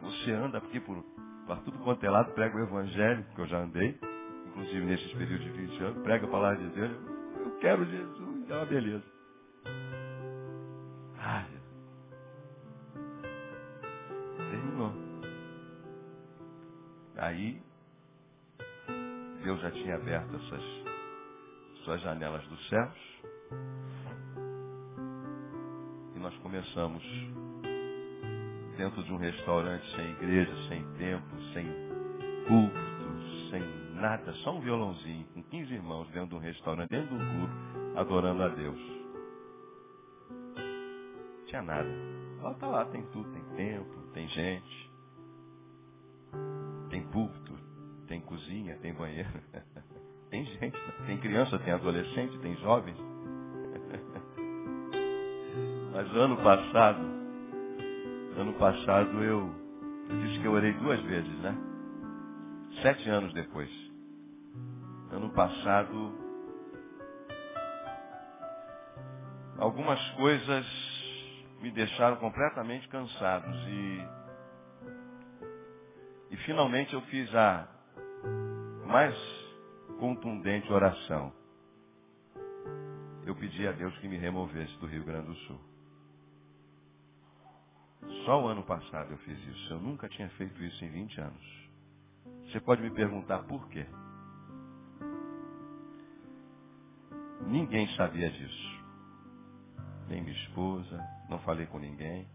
Você anda aqui por, por tudo quanto é lado, prega o evangelho, que eu já andei, inclusive nesses períodos de 20 anos, prega a palavra de Deus, eu quero Jesus, é uma beleza. Ah, terminou. Aí, Deus já tinha aberto essas suas janelas dos céus. E nós começamos dentro de um restaurante sem igreja, sem templo, sem culto, sem nada, só um violãozinho, com 15 irmãos dentro de um restaurante, dentro de um clube, adorando a Deus. Não tinha nada. Ela está lá, tem tudo, tem templo, tem gente, cozinha, tem banheiro. tem gente, tem criança, tem adolescente, tem jovens. Mas ano passado, ano passado eu, eu disse que eu orei duas vezes, né? Sete anos depois. Ano passado, algumas coisas me deixaram completamente cansados e, e finalmente eu fiz a mais contundente oração. Eu pedi a Deus que me removesse do Rio Grande do Sul. Só o ano passado eu fiz isso. Eu nunca tinha feito isso em 20 anos. Você pode me perguntar por quê? Ninguém sabia disso. Nem minha esposa, não falei com ninguém.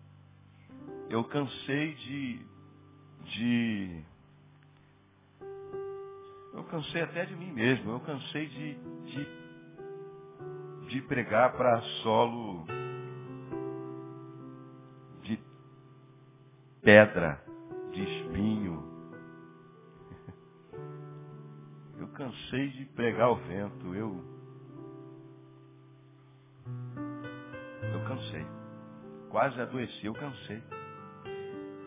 Eu cansei de, de eu cansei até de mim mesmo. Eu cansei de, de, de pregar para solo de pedra, de espinho. Eu cansei de pregar ao vento. Eu, eu cansei. Quase adoeci, eu cansei.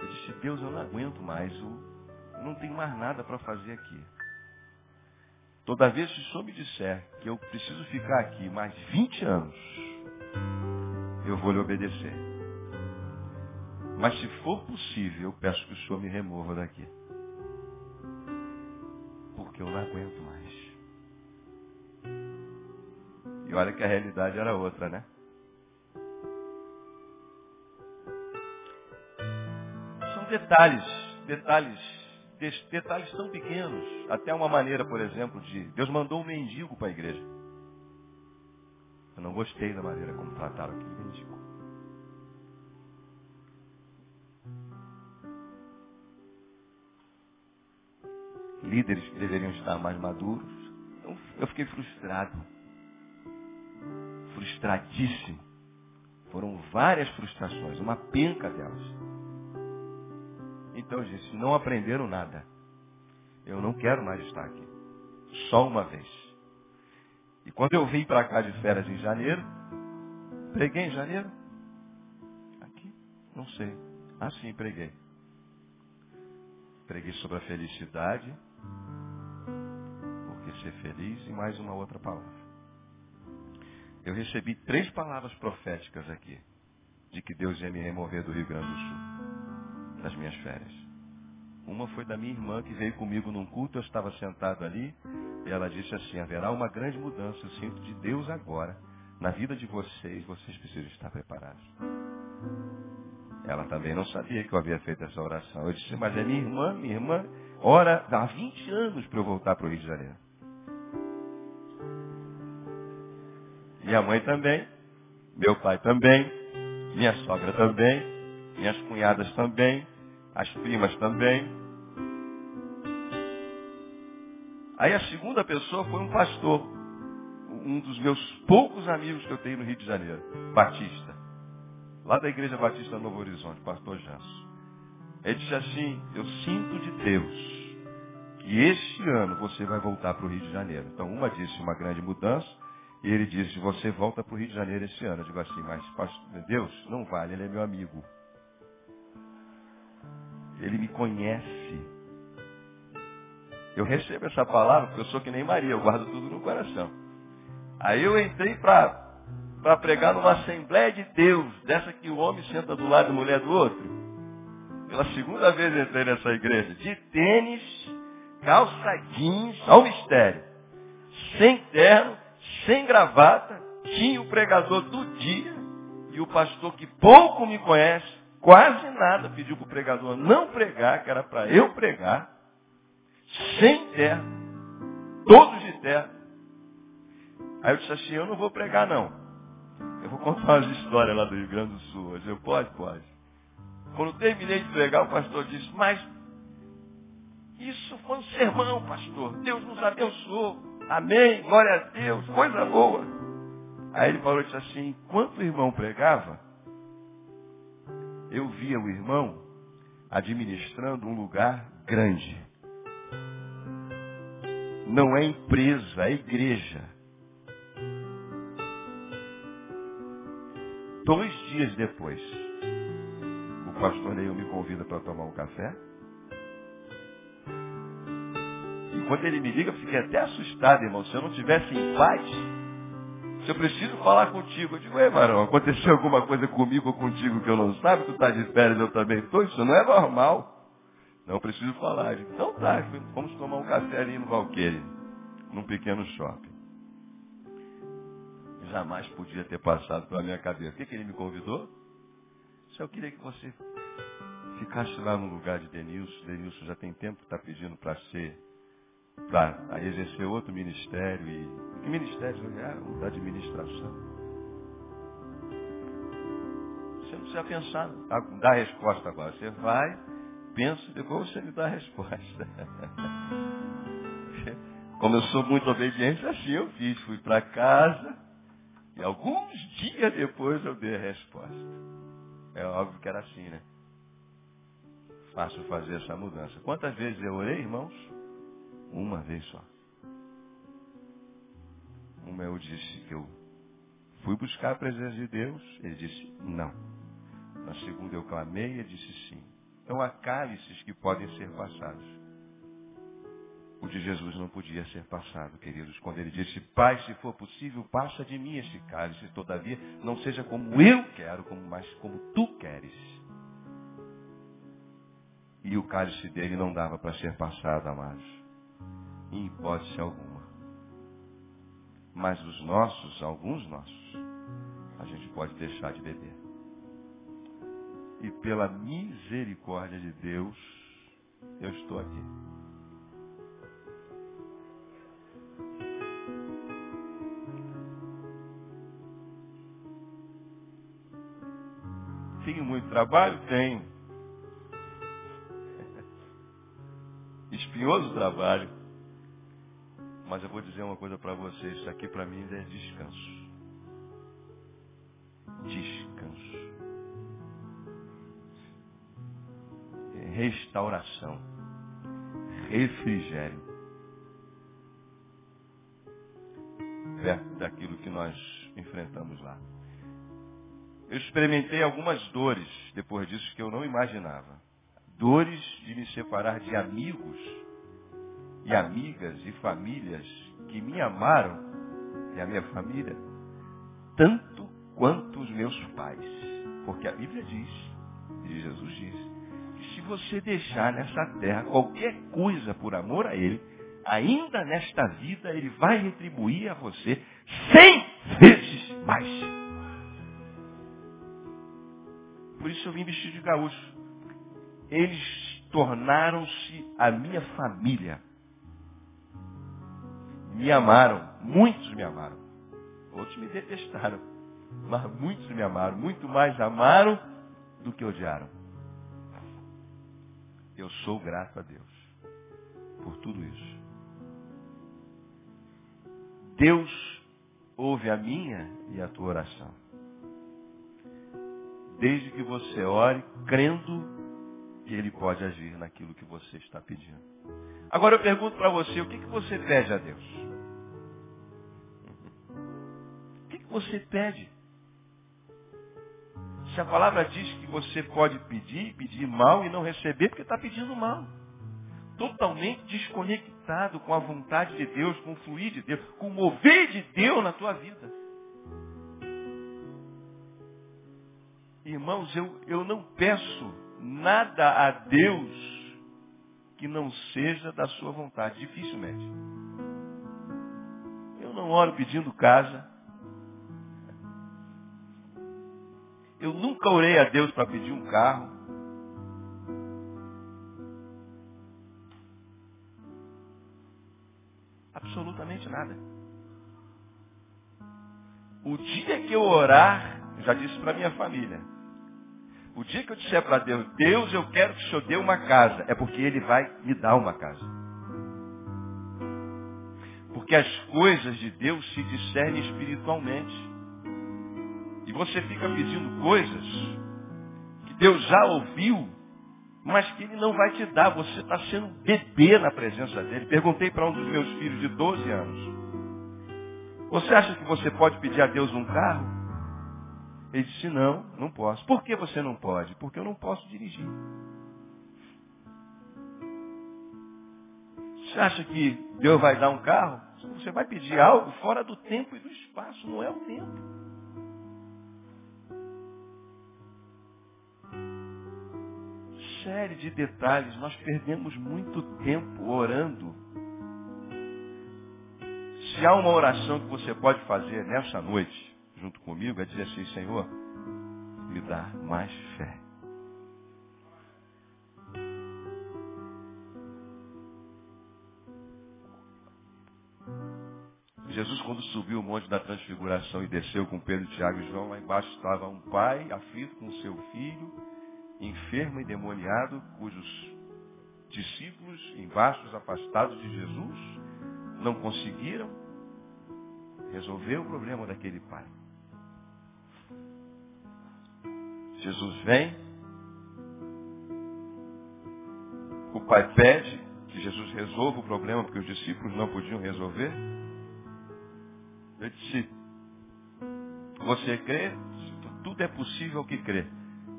Eu disse, Deus, eu não aguento mais. Eu não tenho mais nada para fazer aqui. Toda vez que o senhor me disser que eu preciso ficar aqui mais 20 anos, eu vou lhe obedecer. Mas se for possível, eu peço que o senhor me remova daqui. Porque eu não aguento mais. E olha que a realidade era outra, né? São detalhes, detalhes detalhes tão pequenos. Até uma maneira, por exemplo, de. Deus mandou um mendigo para a igreja. Eu não gostei da maneira como trataram aquele mendigo. Líderes que deveriam estar mais maduros. Eu fiquei frustrado. Frustradíssimo. Foram várias frustrações, uma penca delas. Então eu disse, não aprenderam nada. Eu não quero mais estar aqui. Só uma vez. E quando eu vim para cá de férias em janeiro, preguei em janeiro? Aqui? Não sei. Ah, sim, preguei. Preguei sobre a felicidade, porque ser feliz e mais uma outra palavra. Eu recebi três palavras proféticas aqui, de que Deus ia me remover do Rio Grande do Sul nas minhas férias. Uma foi da minha irmã que veio comigo num culto, eu estava sentado ali, e ela disse assim, haverá uma grande mudança, eu sinto de Deus agora, na vida de vocês, vocês precisam estar preparados. Ela também não sabia que eu havia feito essa oração. Eu disse, mas é minha irmã, minha irmã, ora há 20 anos para eu voltar para o Rio de Janeiro. Minha mãe também, meu pai também, minha sogra também, minhas cunhadas também, as primas também. Aí a segunda pessoa foi um pastor. um dos meus poucos amigos que eu tenho no Rio de Janeiro, Batista. Lá da Igreja Batista Novo Horizonte, pastor Janso. Ele disse assim, eu sinto de Deus que este ano você vai voltar para o Rio de Janeiro. Então, uma disse uma grande mudança, e ele disse, você volta para o Rio de Janeiro este ano. Eu digo assim, mas pastor, Deus, não vale, ele é meu amigo. Ele me conhece. Eu recebo essa palavra porque eu sou que nem Maria, eu guardo tudo no coração. Aí eu entrei para pregar numa Assembleia de Deus, dessa que o homem senta do lado da mulher do outro. Pela segunda vez entrei nessa igreja, de tênis, calça jeans, ao mistério. Sem terno, sem gravata, tinha o pregador do dia e o pastor que pouco me conhece, quase nada, pediu para o pregador não pregar, que era para eu pregar, sem terno, todos de terno. Aí eu disse assim, eu não vou pregar não. Eu vou contar umas histórias lá do Rio Grande do Sul. Eu pode, pode. Quando terminei de pregar, o pastor disse, mas isso foi um sermão, pastor. Deus nos abençoou. Amém, glória a Deus, coisa boa. Aí ele falou disse assim, enquanto o irmão pregava, eu via o irmão administrando um lugar grande. Não é empresa, é igreja. Dois dias depois, o pastor Neil me convida para tomar um café. E quando ele me liga, eu fiquei até assustado, irmão. Se eu não tivesse em paz, eu preciso falar contigo, eu digo, ei, Marão, aconteceu alguma coisa comigo ou contigo que eu não sabe? Tu está de férias, eu também estou. Isso não é normal. Não preciso falar. Digo, então tá, vamos tomar um café ali no Valqueire, num pequeno shopping. Jamais podia ter passado pela minha cabeça. O que, que ele me convidou? Se eu queria que você ficasse lá no lugar de Denilson. Denilson já tem tempo que está pedindo para ser para exercer outro ministério. E que ministério é? Da administração. Você não precisa pensar, dar resposta agora. Você vai, pensa depois você me dá a resposta. Como eu sou muito obediente, assim eu fiz. Fui para casa e alguns dias depois eu dei a resposta. É óbvio que era assim, né? Fácil fazer essa mudança. Quantas vezes eu orei, irmãos? Uma vez só. Uma eu disse que eu fui buscar a presença de Deus, ele disse não. Na segunda eu clamei, ele disse sim. Então há cálices que podem ser passados. O de Jesus não podia ser passado, queridos, quando ele disse, Pai, se for possível, passa de mim este cálice, todavia, não seja como eu quero, mas como tu queres. E o cálice dele não dava para ser passado, amados em hipótese alguma. Mas os nossos, alguns nossos, a gente pode deixar de beber. E pela misericórdia de Deus, eu estou aqui. Tenho muito trabalho? Tenho. Espinhoso trabalho. Mas eu vou dizer uma coisa para vocês, isso aqui para mim é descanso. Descanso. Restauração. Refrigério. Perto daquilo que nós enfrentamos lá. Eu experimentei algumas dores depois disso que eu não imaginava. Dores de me separar de amigos e amigas e famílias que me amaram, e a minha família, tanto quanto os meus pais. Porque a Bíblia diz, e Jesus diz, que se você deixar nessa terra qualquer coisa por amor a Ele, ainda nesta vida Ele vai retribuir a você cem vezes mais. Por isso eu vim vestido de gaúcho. Eles tornaram-se a minha família me amaram, muitos me amaram. Outros me detestaram, mas muitos me amaram, muito mais amaram do que odiaram. Eu sou grato a Deus por tudo isso. Deus ouve a minha e a tua oração. Desde que você ore crendo que Ele pode agir naquilo que você está pedindo. Agora eu pergunto para você, o que, que você pede a Deus? O que, que você pede? Se a palavra diz que você pode pedir, pedir mal e não receber, porque está pedindo mal. Totalmente desconectado com a vontade de Deus, com o fluir de Deus, com o mover de Deus na tua vida. Irmãos, eu, eu não peço nada a Deus que não seja da sua vontade. Dificilmente. Eu não oro pedindo casa. Eu nunca orei a Deus para pedir um carro. Absolutamente nada. O dia que eu orar, já disse para minha família, o dia que eu disser para Deus, Deus, eu quero que o Senhor dê uma casa, é porque Ele vai me dar uma casa. Porque as coisas de Deus se discernem espiritualmente. E você fica pedindo coisas que Deus já ouviu, mas que Ele não vai te dar. Você está sendo bebê na presença dEle. Perguntei para um dos meus filhos de 12 anos. Você acha que você pode pedir a Deus um carro? Ele disse, não, não posso. Por que você não pode? Porque eu não posso dirigir. Você acha que Deus vai dar um carro? Você vai pedir algo fora do tempo e do espaço, não é o tempo. Série de detalhes, nós perdemos muito tempo orando. Se há uma oração que você pode fazer nessa noite, junto comigo é dizer assim, Senhor, me dá mais fé. Jesus, quando subiu o monte da transfiguração e desceu com Pedro, Tiago e João, lá embaixo estava um pai aflito com seu filho, enfermo e demoniado, cujos discípulos, embaixo, afastados de Jesus, não conseguiram resolver o problema daquele pai. Jesus vem, o pai pede que Jesus resolva o problema porque os discípulos não podiam resolver. Ele disse, você crê? Tudo é possível que crê.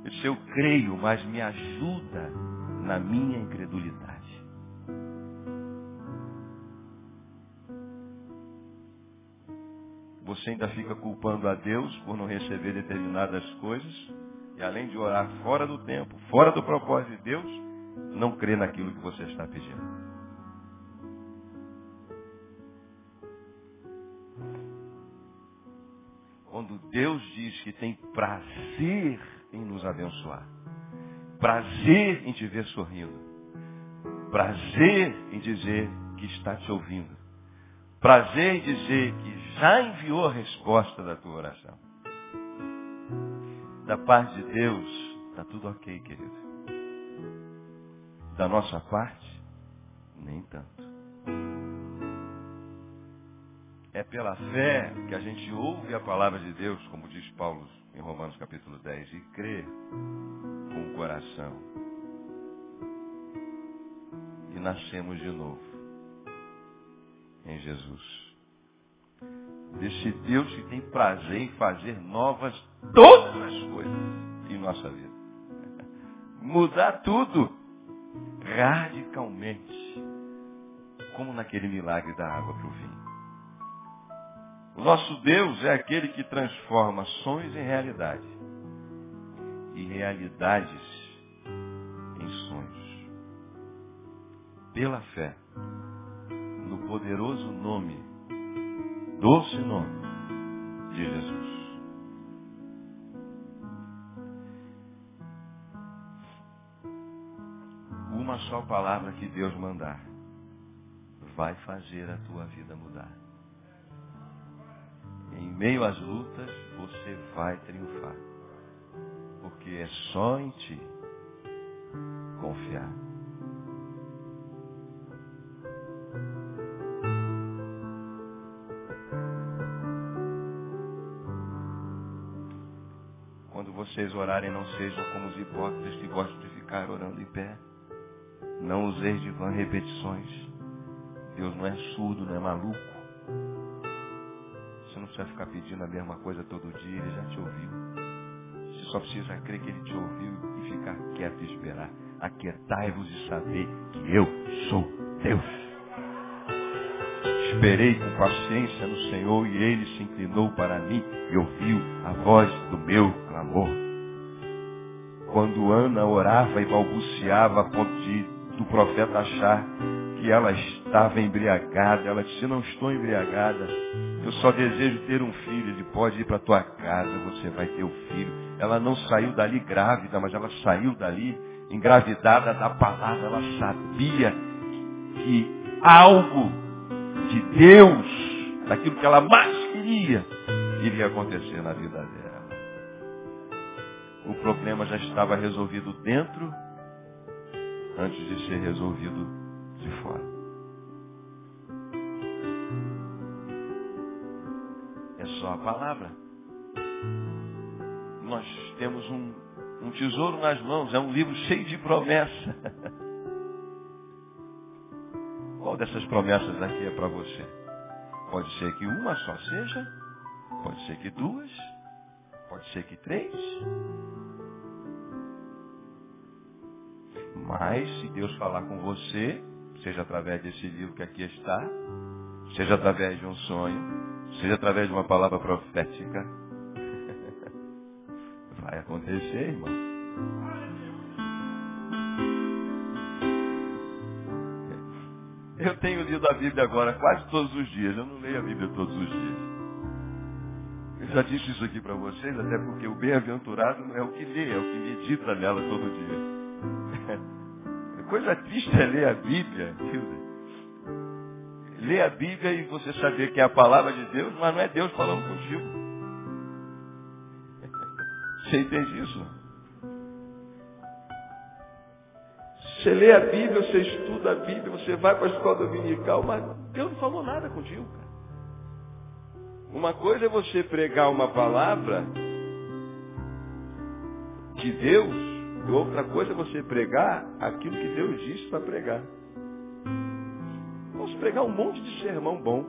Ele disse, eu creio, mas me ajuda na minha incredulidade. Você ainda fica culpando a Deus por não receber determinadas coisas e além de orar fora do tempo, fora do propósito de Deus, não crê naquilo que você está pedindo. Quando Deus diz que tem prazer em nos abençoar, prazer em te ver sorrindo, prazer em dizer que está te ouvindo, prazer em dizer que já enviou a resposta da tua oração da parte de Deus, está tudo ok, querido. Da nossa parte, nem tanto. É pela fé que a gente ouve a palavra de Deus, como diz Paulo em Romanos capítulo 10, e crê com o coração. E nascemos de novo em Jesus desse Deus que tem prazer em fazer novas todas as coisas em nossa vida. Mudar tudo radicalmente, como naquele milagre da água para o vinho. O nosso Deus é aquele que transforma sonhos em realidade e realidades em sonhos. Pela fé, no poderoso nome doce nome de Jesus. Uma só palavra que Deus mandar vai fazer a tua vida mudar. Em meio às lutas, você vai triunfar. Porque é só em ti confiar. Vocês orarem, não sejam como os hipócritas que gostam de ficar orando em pé. Não useis de vã repetições. Deus não é surdo, não é maluco. Você não precisa ficar pedindo a mesma coisa todo dia, ele já te ouviu. Você só precisa crer que ele te ouviu e ficar quieto e esperar. Aquietai-vos e saber que eu sou Deus. Esperei com paciência no Senhor e ele se inclinou para mim e ouviu a voz do meu clamor. Quando Ana orava e balbuciava a ponto de, do profeta achar que ela estava embriagada, ela disse, não estou embriagada, eu só desejo ter um filho, ele pode ir para a tua casa, você vai ter o um filho. Ela não saiu dali grávida, mas ela saiu dali engravidada da palavra, ela sabia que algo de Deus, daquilo que ela mais queria, iria acontecer na vida dela. O problema já estava resolvido dentro, antes de ser resolvido de fora. É só a palavra. Nós temos um, um tesouro nas mãos, é um livro cheio de promessa. Qual dessas promessas aqui é para você? Pode ser que uma só seja, pode ser que duas, pode ser que três. Mas se Deus falar com você, seja através desse livro que aqui está, seja através de um sonho, seja através de uma palavra profética, vai acontecer, irmão. Eu tenho lido a Bíblia agora quase todos os dias. Eu não leio a Bíblia todos os dias. Eu já disse isso aqui para vocês, até porque o bem-aventurado não é o que lê, é o que medita nela todo dia. Coisa triste é ler a Bíblia. Ler a Bíblia e você saber que é a palavra de Deus, mas não é Deus falando contigo. Você entende isso? Você lê a Bíblia, você estuda a Bíblia, você vai para a escola dominical, mas Deus não falou nada contigo, cara. Uma coisa é você pregar uma palavra de Deus, e outra coisa é você pregar aquilo que Deus disse para pregar. Vamos pregar um monte de sermão bom.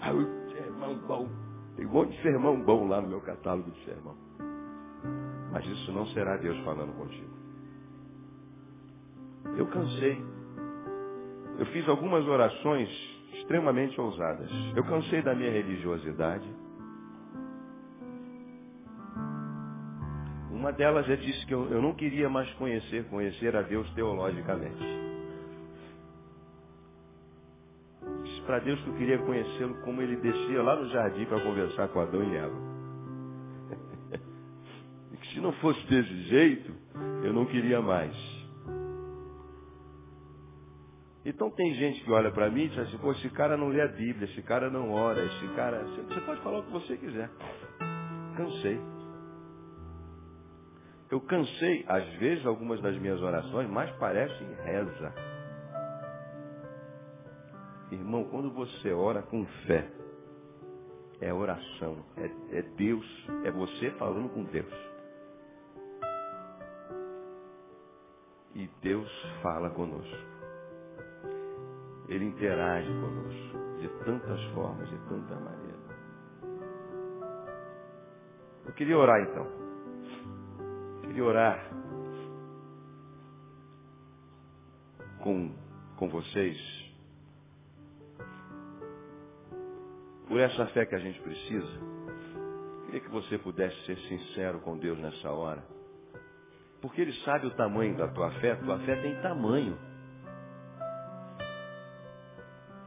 Ah, sermão bom. Tem um monte de sermão bom lá no meu catálogo de sermão. Mas isso não será Deus falando contigo. Eu cansei. Eu fiz algumas orações extremamente ousadas. Eu cansei da minha religiosidade. Uma delas é disse que eu, eu não queria mais conhecer, conhecer a Deus teologicamente. Disse para Deus que eu queria conhecê-lo como ele descia lá no jardim para conversar com Adão e Eva. e que se não fosse desse jeito, eu não queria mais. Então tem gente que olha para mim e diz assim, pô, esse cara não lê a Bíblia, esse cara não ora, esse cara. Você pode falar o que você quiser. Cansei. Eu cansei, às vezes, algumas das minhas orações, mas parecem reza. Irmão, quando você ora com fé, é oração, é, é Deus, é você falando com Deus. E Deus fala conosco. Ele interage conosco de tantas formas, de tanta maneira. Eu queria orar então. Eu queria orar com, com vocês por essa fé que a gente precisa. Eu queria que você pudesse ser sincero com Deus nessa hora. Porque Ele sabe o tamanho da tua fé, tua fé tem tamanho.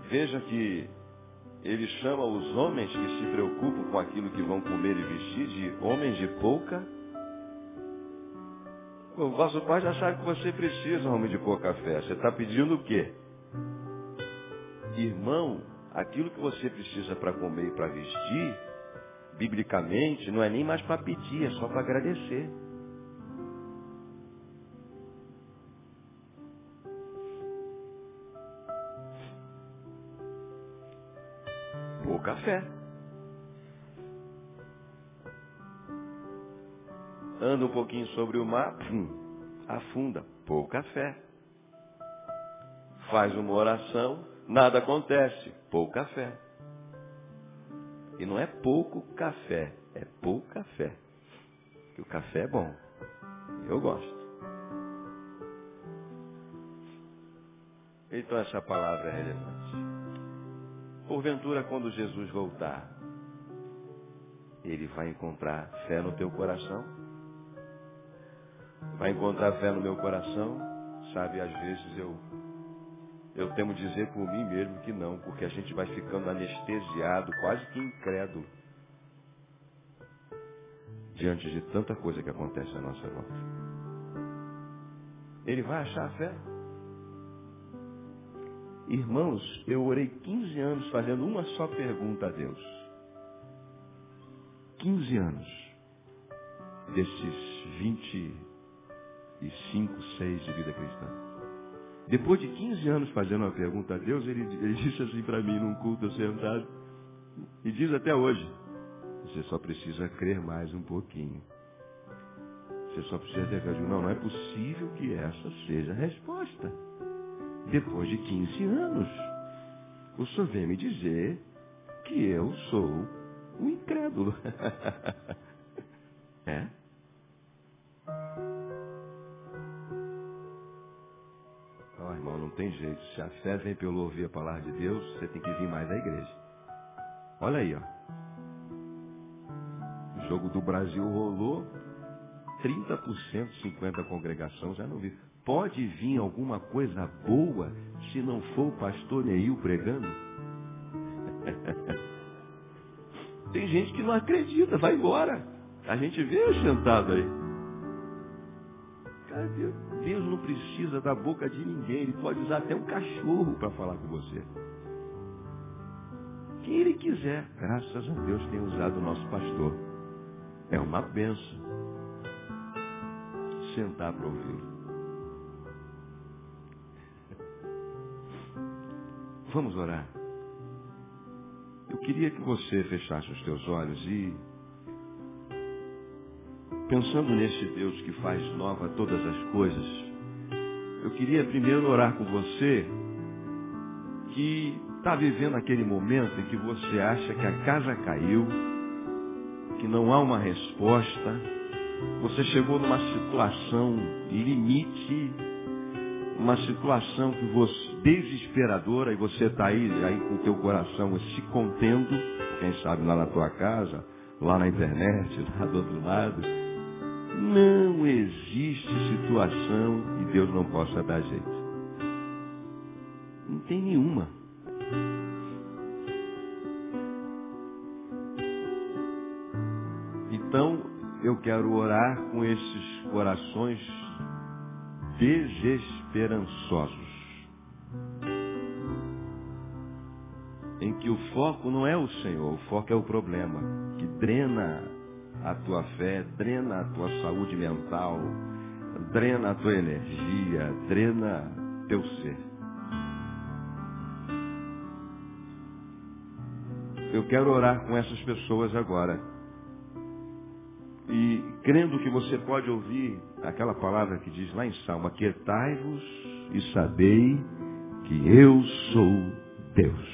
Veja que ele chama os homens que se preocupam com aquilo que vão comer e vestir de homens de pouca. O vosso pai já sabe que você precisa, homem de pouca fé. Você está pedindo o quê? Irmão, aquilo que você precisa para comer e para vestir, biblicamente, não é nem mais para pedir, é só para agradecer. Pouca fé. anda um pouquinho sobre o mar, pum, afunda, pouca fé. Faz uma oração, nada acontece, pouca fé. E não é pouco café, é pouca fé. Que o café é bom. Eu gosto. Então essa palavra é relevante. Porventura, quando Jesus voltar, ele vai encontrar fé no teu coração? Vai encontrar fé no meu coração? Sabe, às vezes eu eu temo dizer por mim mesmo que não, porque a gente vai ficando anestesiado, quase que incrédulo, diante de tanta coisa que acontece à nossa volta. Ele vai achar fé. Irmãos, eu orei 15 anos fazendo uma só pergunta a Deus. 15 anos desses 25, 6 de vida cristã. Depois de 15 anos fazendo uma pergunta a Deus, ele, ele disse assim para mim num culto sentado, e diz até hoje, você só precisa crer mais um pouquinho. Você só precisa ter fé. Não, não é possível que essa seja a resposta. Depois de 15 anos, o senhor vem me dizer que eu sou um incrédulo. é? irmão, não tem jeito. Se a fé vem pelo ouvir a palavra de Deus, você tem que vir mais à igreja. Olha aí, ó. O jogo do Brasil rolou, 30%, 50% da congregação já não viu. Pode vir alguma coisa boa se não for o pastor Neil pregando? tem gente que não acredita, vai embora. A gente vê sentado aí. Deus, Deus não precisa da boca de ninguém. Ele pode usar até um cachorro para falar com você. Quem ele quiser. Graças a Deus tem usado o nosso pastor. É uma benção. Sentar para ouvi-lo. Vamos orar. Eu queria que você fechasse os teus olhos e Pensando nesse Deus que faz nova todas as coisas, eu queria primeiro orar com você que está vivendo aquele momento em que você acha que a casa caiu, que não há uma resposta, você chegou numa situação limite, uma situação que você, desesperadora, e você está aí, aí com o teu coração se contendo, quem sabe lá na tua casa, lá na internet, lá do outro lado, não existe situação que Deus não possa dar jeito. Não tem nenhuma. Então, eu quero orar com esses corações desesperançosos. Em que o foco não é o Senhor, o foco é o problema, que drena a tua fé, drena a tua saúde mental, drena a tua energia, drena teu ser. Eu quero orar com essas pessoas agora. Crendo que você pode ouvir aquela palavra que diz lá em Salmo, aquietai-vos e sabei que eu sou Deus.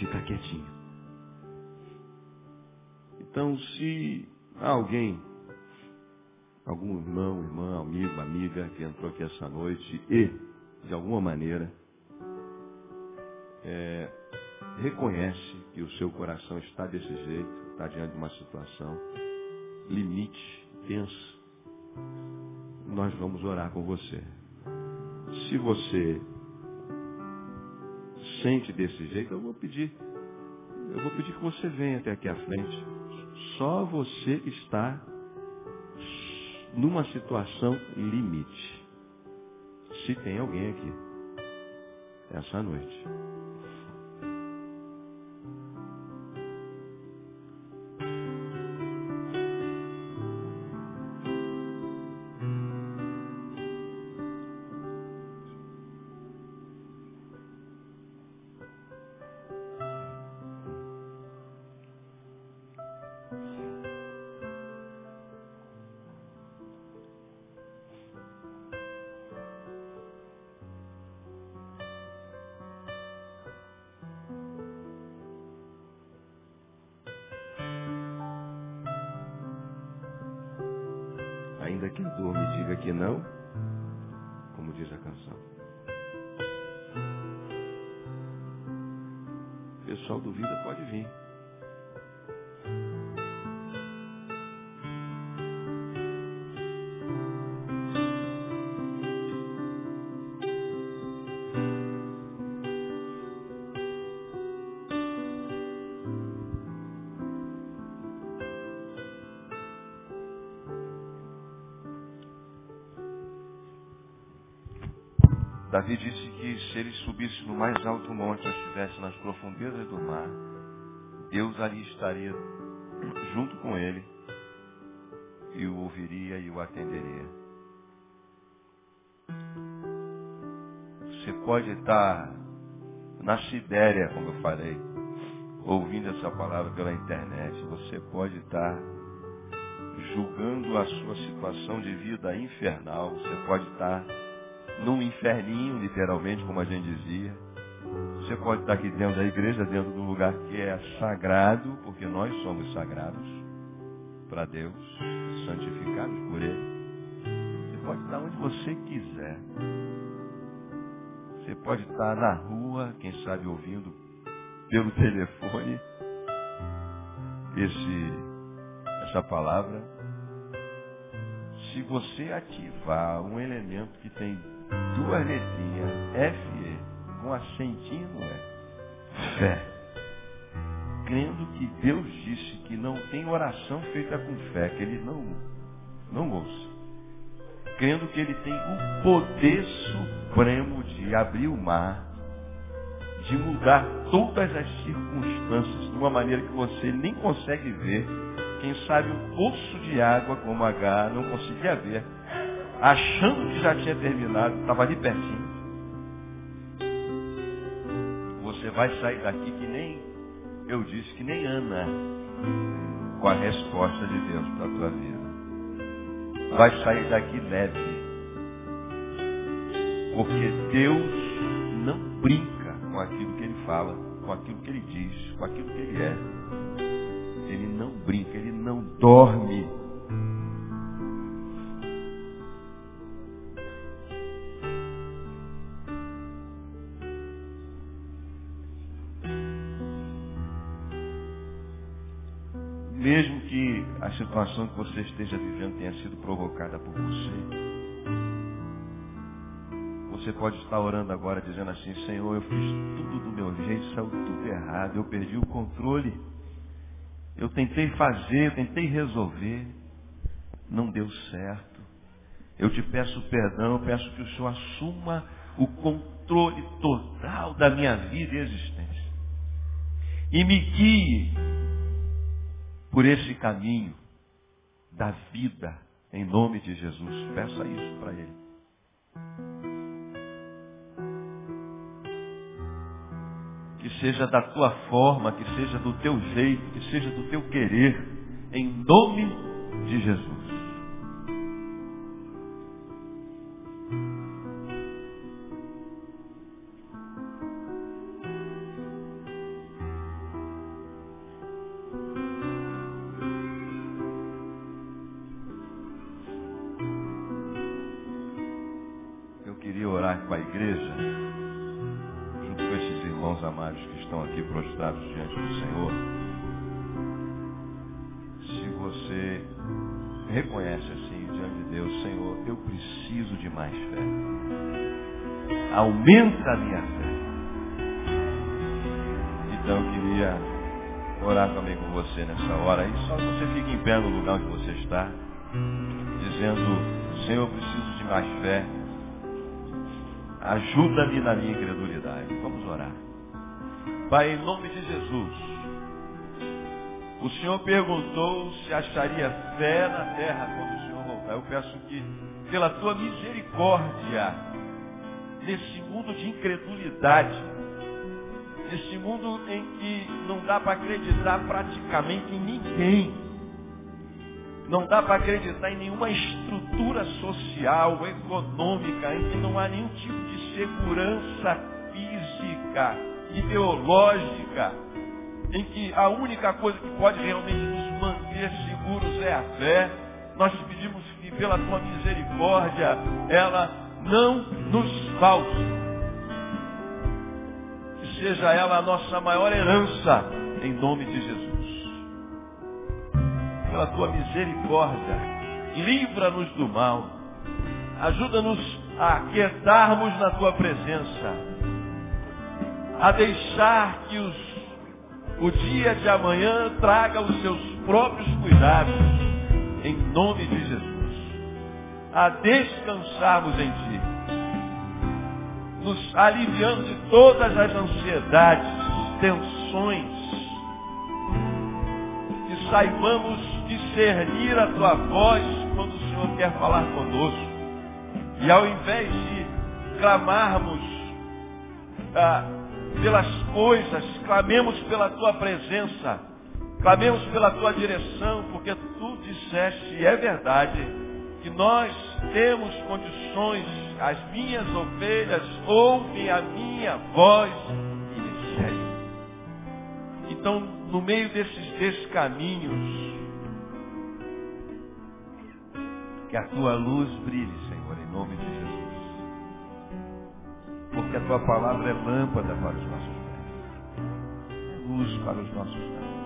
Fica quietinho. Então, se alguém, algum irmão, irmã, amigo, amiga que entrou aqui essa noite e, de alguma maneira, é, reconhece que o seu coração está desse jeito, está diante de uma situação limite, tensa, nós vamos orar com você. Se você sente desse jeito, eu vou pedir, eu vou pedir que você venha até aqui à frente. Só você está numa situação limite. Se tem alguém aqui essa noite. Ainda que a dor me diga que não, como diz a canção. O pessoal duvida, pode vir. Davi disse que se ele subisse no mais alto monte ou estivesse nas profundezas do mar, Deus ali estaria junto com ele e o ouviria e o atenderia. Você pode estar na Sibéria, como eu falei, ouvindo essa palavra pela internet. Você pode estar julgando a sua situação de vida infernal. Você pode estar num inferninho, literalmente, como a gente dizia. Você pode estar aqui dentro da igreja, dentro de um lugar que é sagrado, porque nós somos sagrados para Deus, santificados por Ele. Você pode estar onde você quiser. Você pode estar na rua, quem sabe ouvindo pelo telefone esse, essa palavra. Se você ativar um elemento que tem duas letrinhas, F, com acentinho no E. Fé. Crendo que Deus disse que não tem oração feita com fé, que Ele não, não ouça. Crendo que Ele tem o poder supremo de abrir o mar, de mudar todas as circunstâncias de uma maneira que você nem consegue ver. Quem sabe um poço de água como H não conseguia ver achando que já tinha terminado, estava ali pertinho. Você vai sair daqui que nem eu disse, que nem Ana, com a resposta de Deus para a tua vida. Vai sair daqui leve. Porque Deus não brinca com aquilo que Ele fala, com aquilo que Ele diz, com aquilo que Ele é. Ele não brinca, Ele não dorme situação que você esteja vivendo tenha sido provocada por você. Você pode estar orando agora dizendo assim, Senhor, eu fiz tudo do meu jeito, saiu tudo errado, eu perdi o controle. Eu tentei fazer, eu tentei resolver, não deu certo. Eu te peço perdão, eu peço que o Senhor assuma o controle total da minha vida e existência. E me guie por esse caminho da vida, em nome de Jesus. Peça isso para Ele. Que seja da tua forma, que seja do teu jeito, que seja do teu querer, em nome de Jesus. Aumenta a minha fé. Então eu queria orar também com você nessa hora. E só você fica em pé no lugar onde você está, dizendo, Senhor, eu preciso de mais fé. Ajuda-me na minha incredulidade. Vamos orar. Pai, em nome de Jesus, o Senhor perguntou se acharia fé na terra quando o Senhor voltar. Eu peço que, pela tua misericórdia, nesse mundo de incredulidade, nesse mundo em que não dá para acreditar praticamente em ninguém, não dá para acreditar em nenhuma estrutura social, econômica, em que não há nenhum tipo de segurança física, ideológica, em que a única coisa que pode realmente nos manter seguros é a fé. nós pedimos que pela tua misericórdia ela não nos falte. Que seja ela a nossa maior herança, em nome de Jesus. Pela tua misericórdia, livra-nos do mal. Ajuda-nos a quietarmos na tua presença. A deixar que os, o dia de amanhã traga os seus próprios cuidados. Em nome de Jesus a descansarmos em Ti, nos aliviando de todas as ansiedades, tensões, que saibamos discernir a Tua voz quando o Senhor quer falar conosco. E ao invés de clamarmos ah, pelas coisas, clamemos pela Tua presença, clamemos pela Tua direção, porque Tu disseste, e é verdade, nós temos condições, as minhas ovelhas ouvem a minha voz e me seguem. Então, no meio desses descaminhos, que a tua luz brilhe, Senhor, em nome de Jesus. Porque a tua palavra é lâmpada para os nossos pés, é luz para os nossos pés.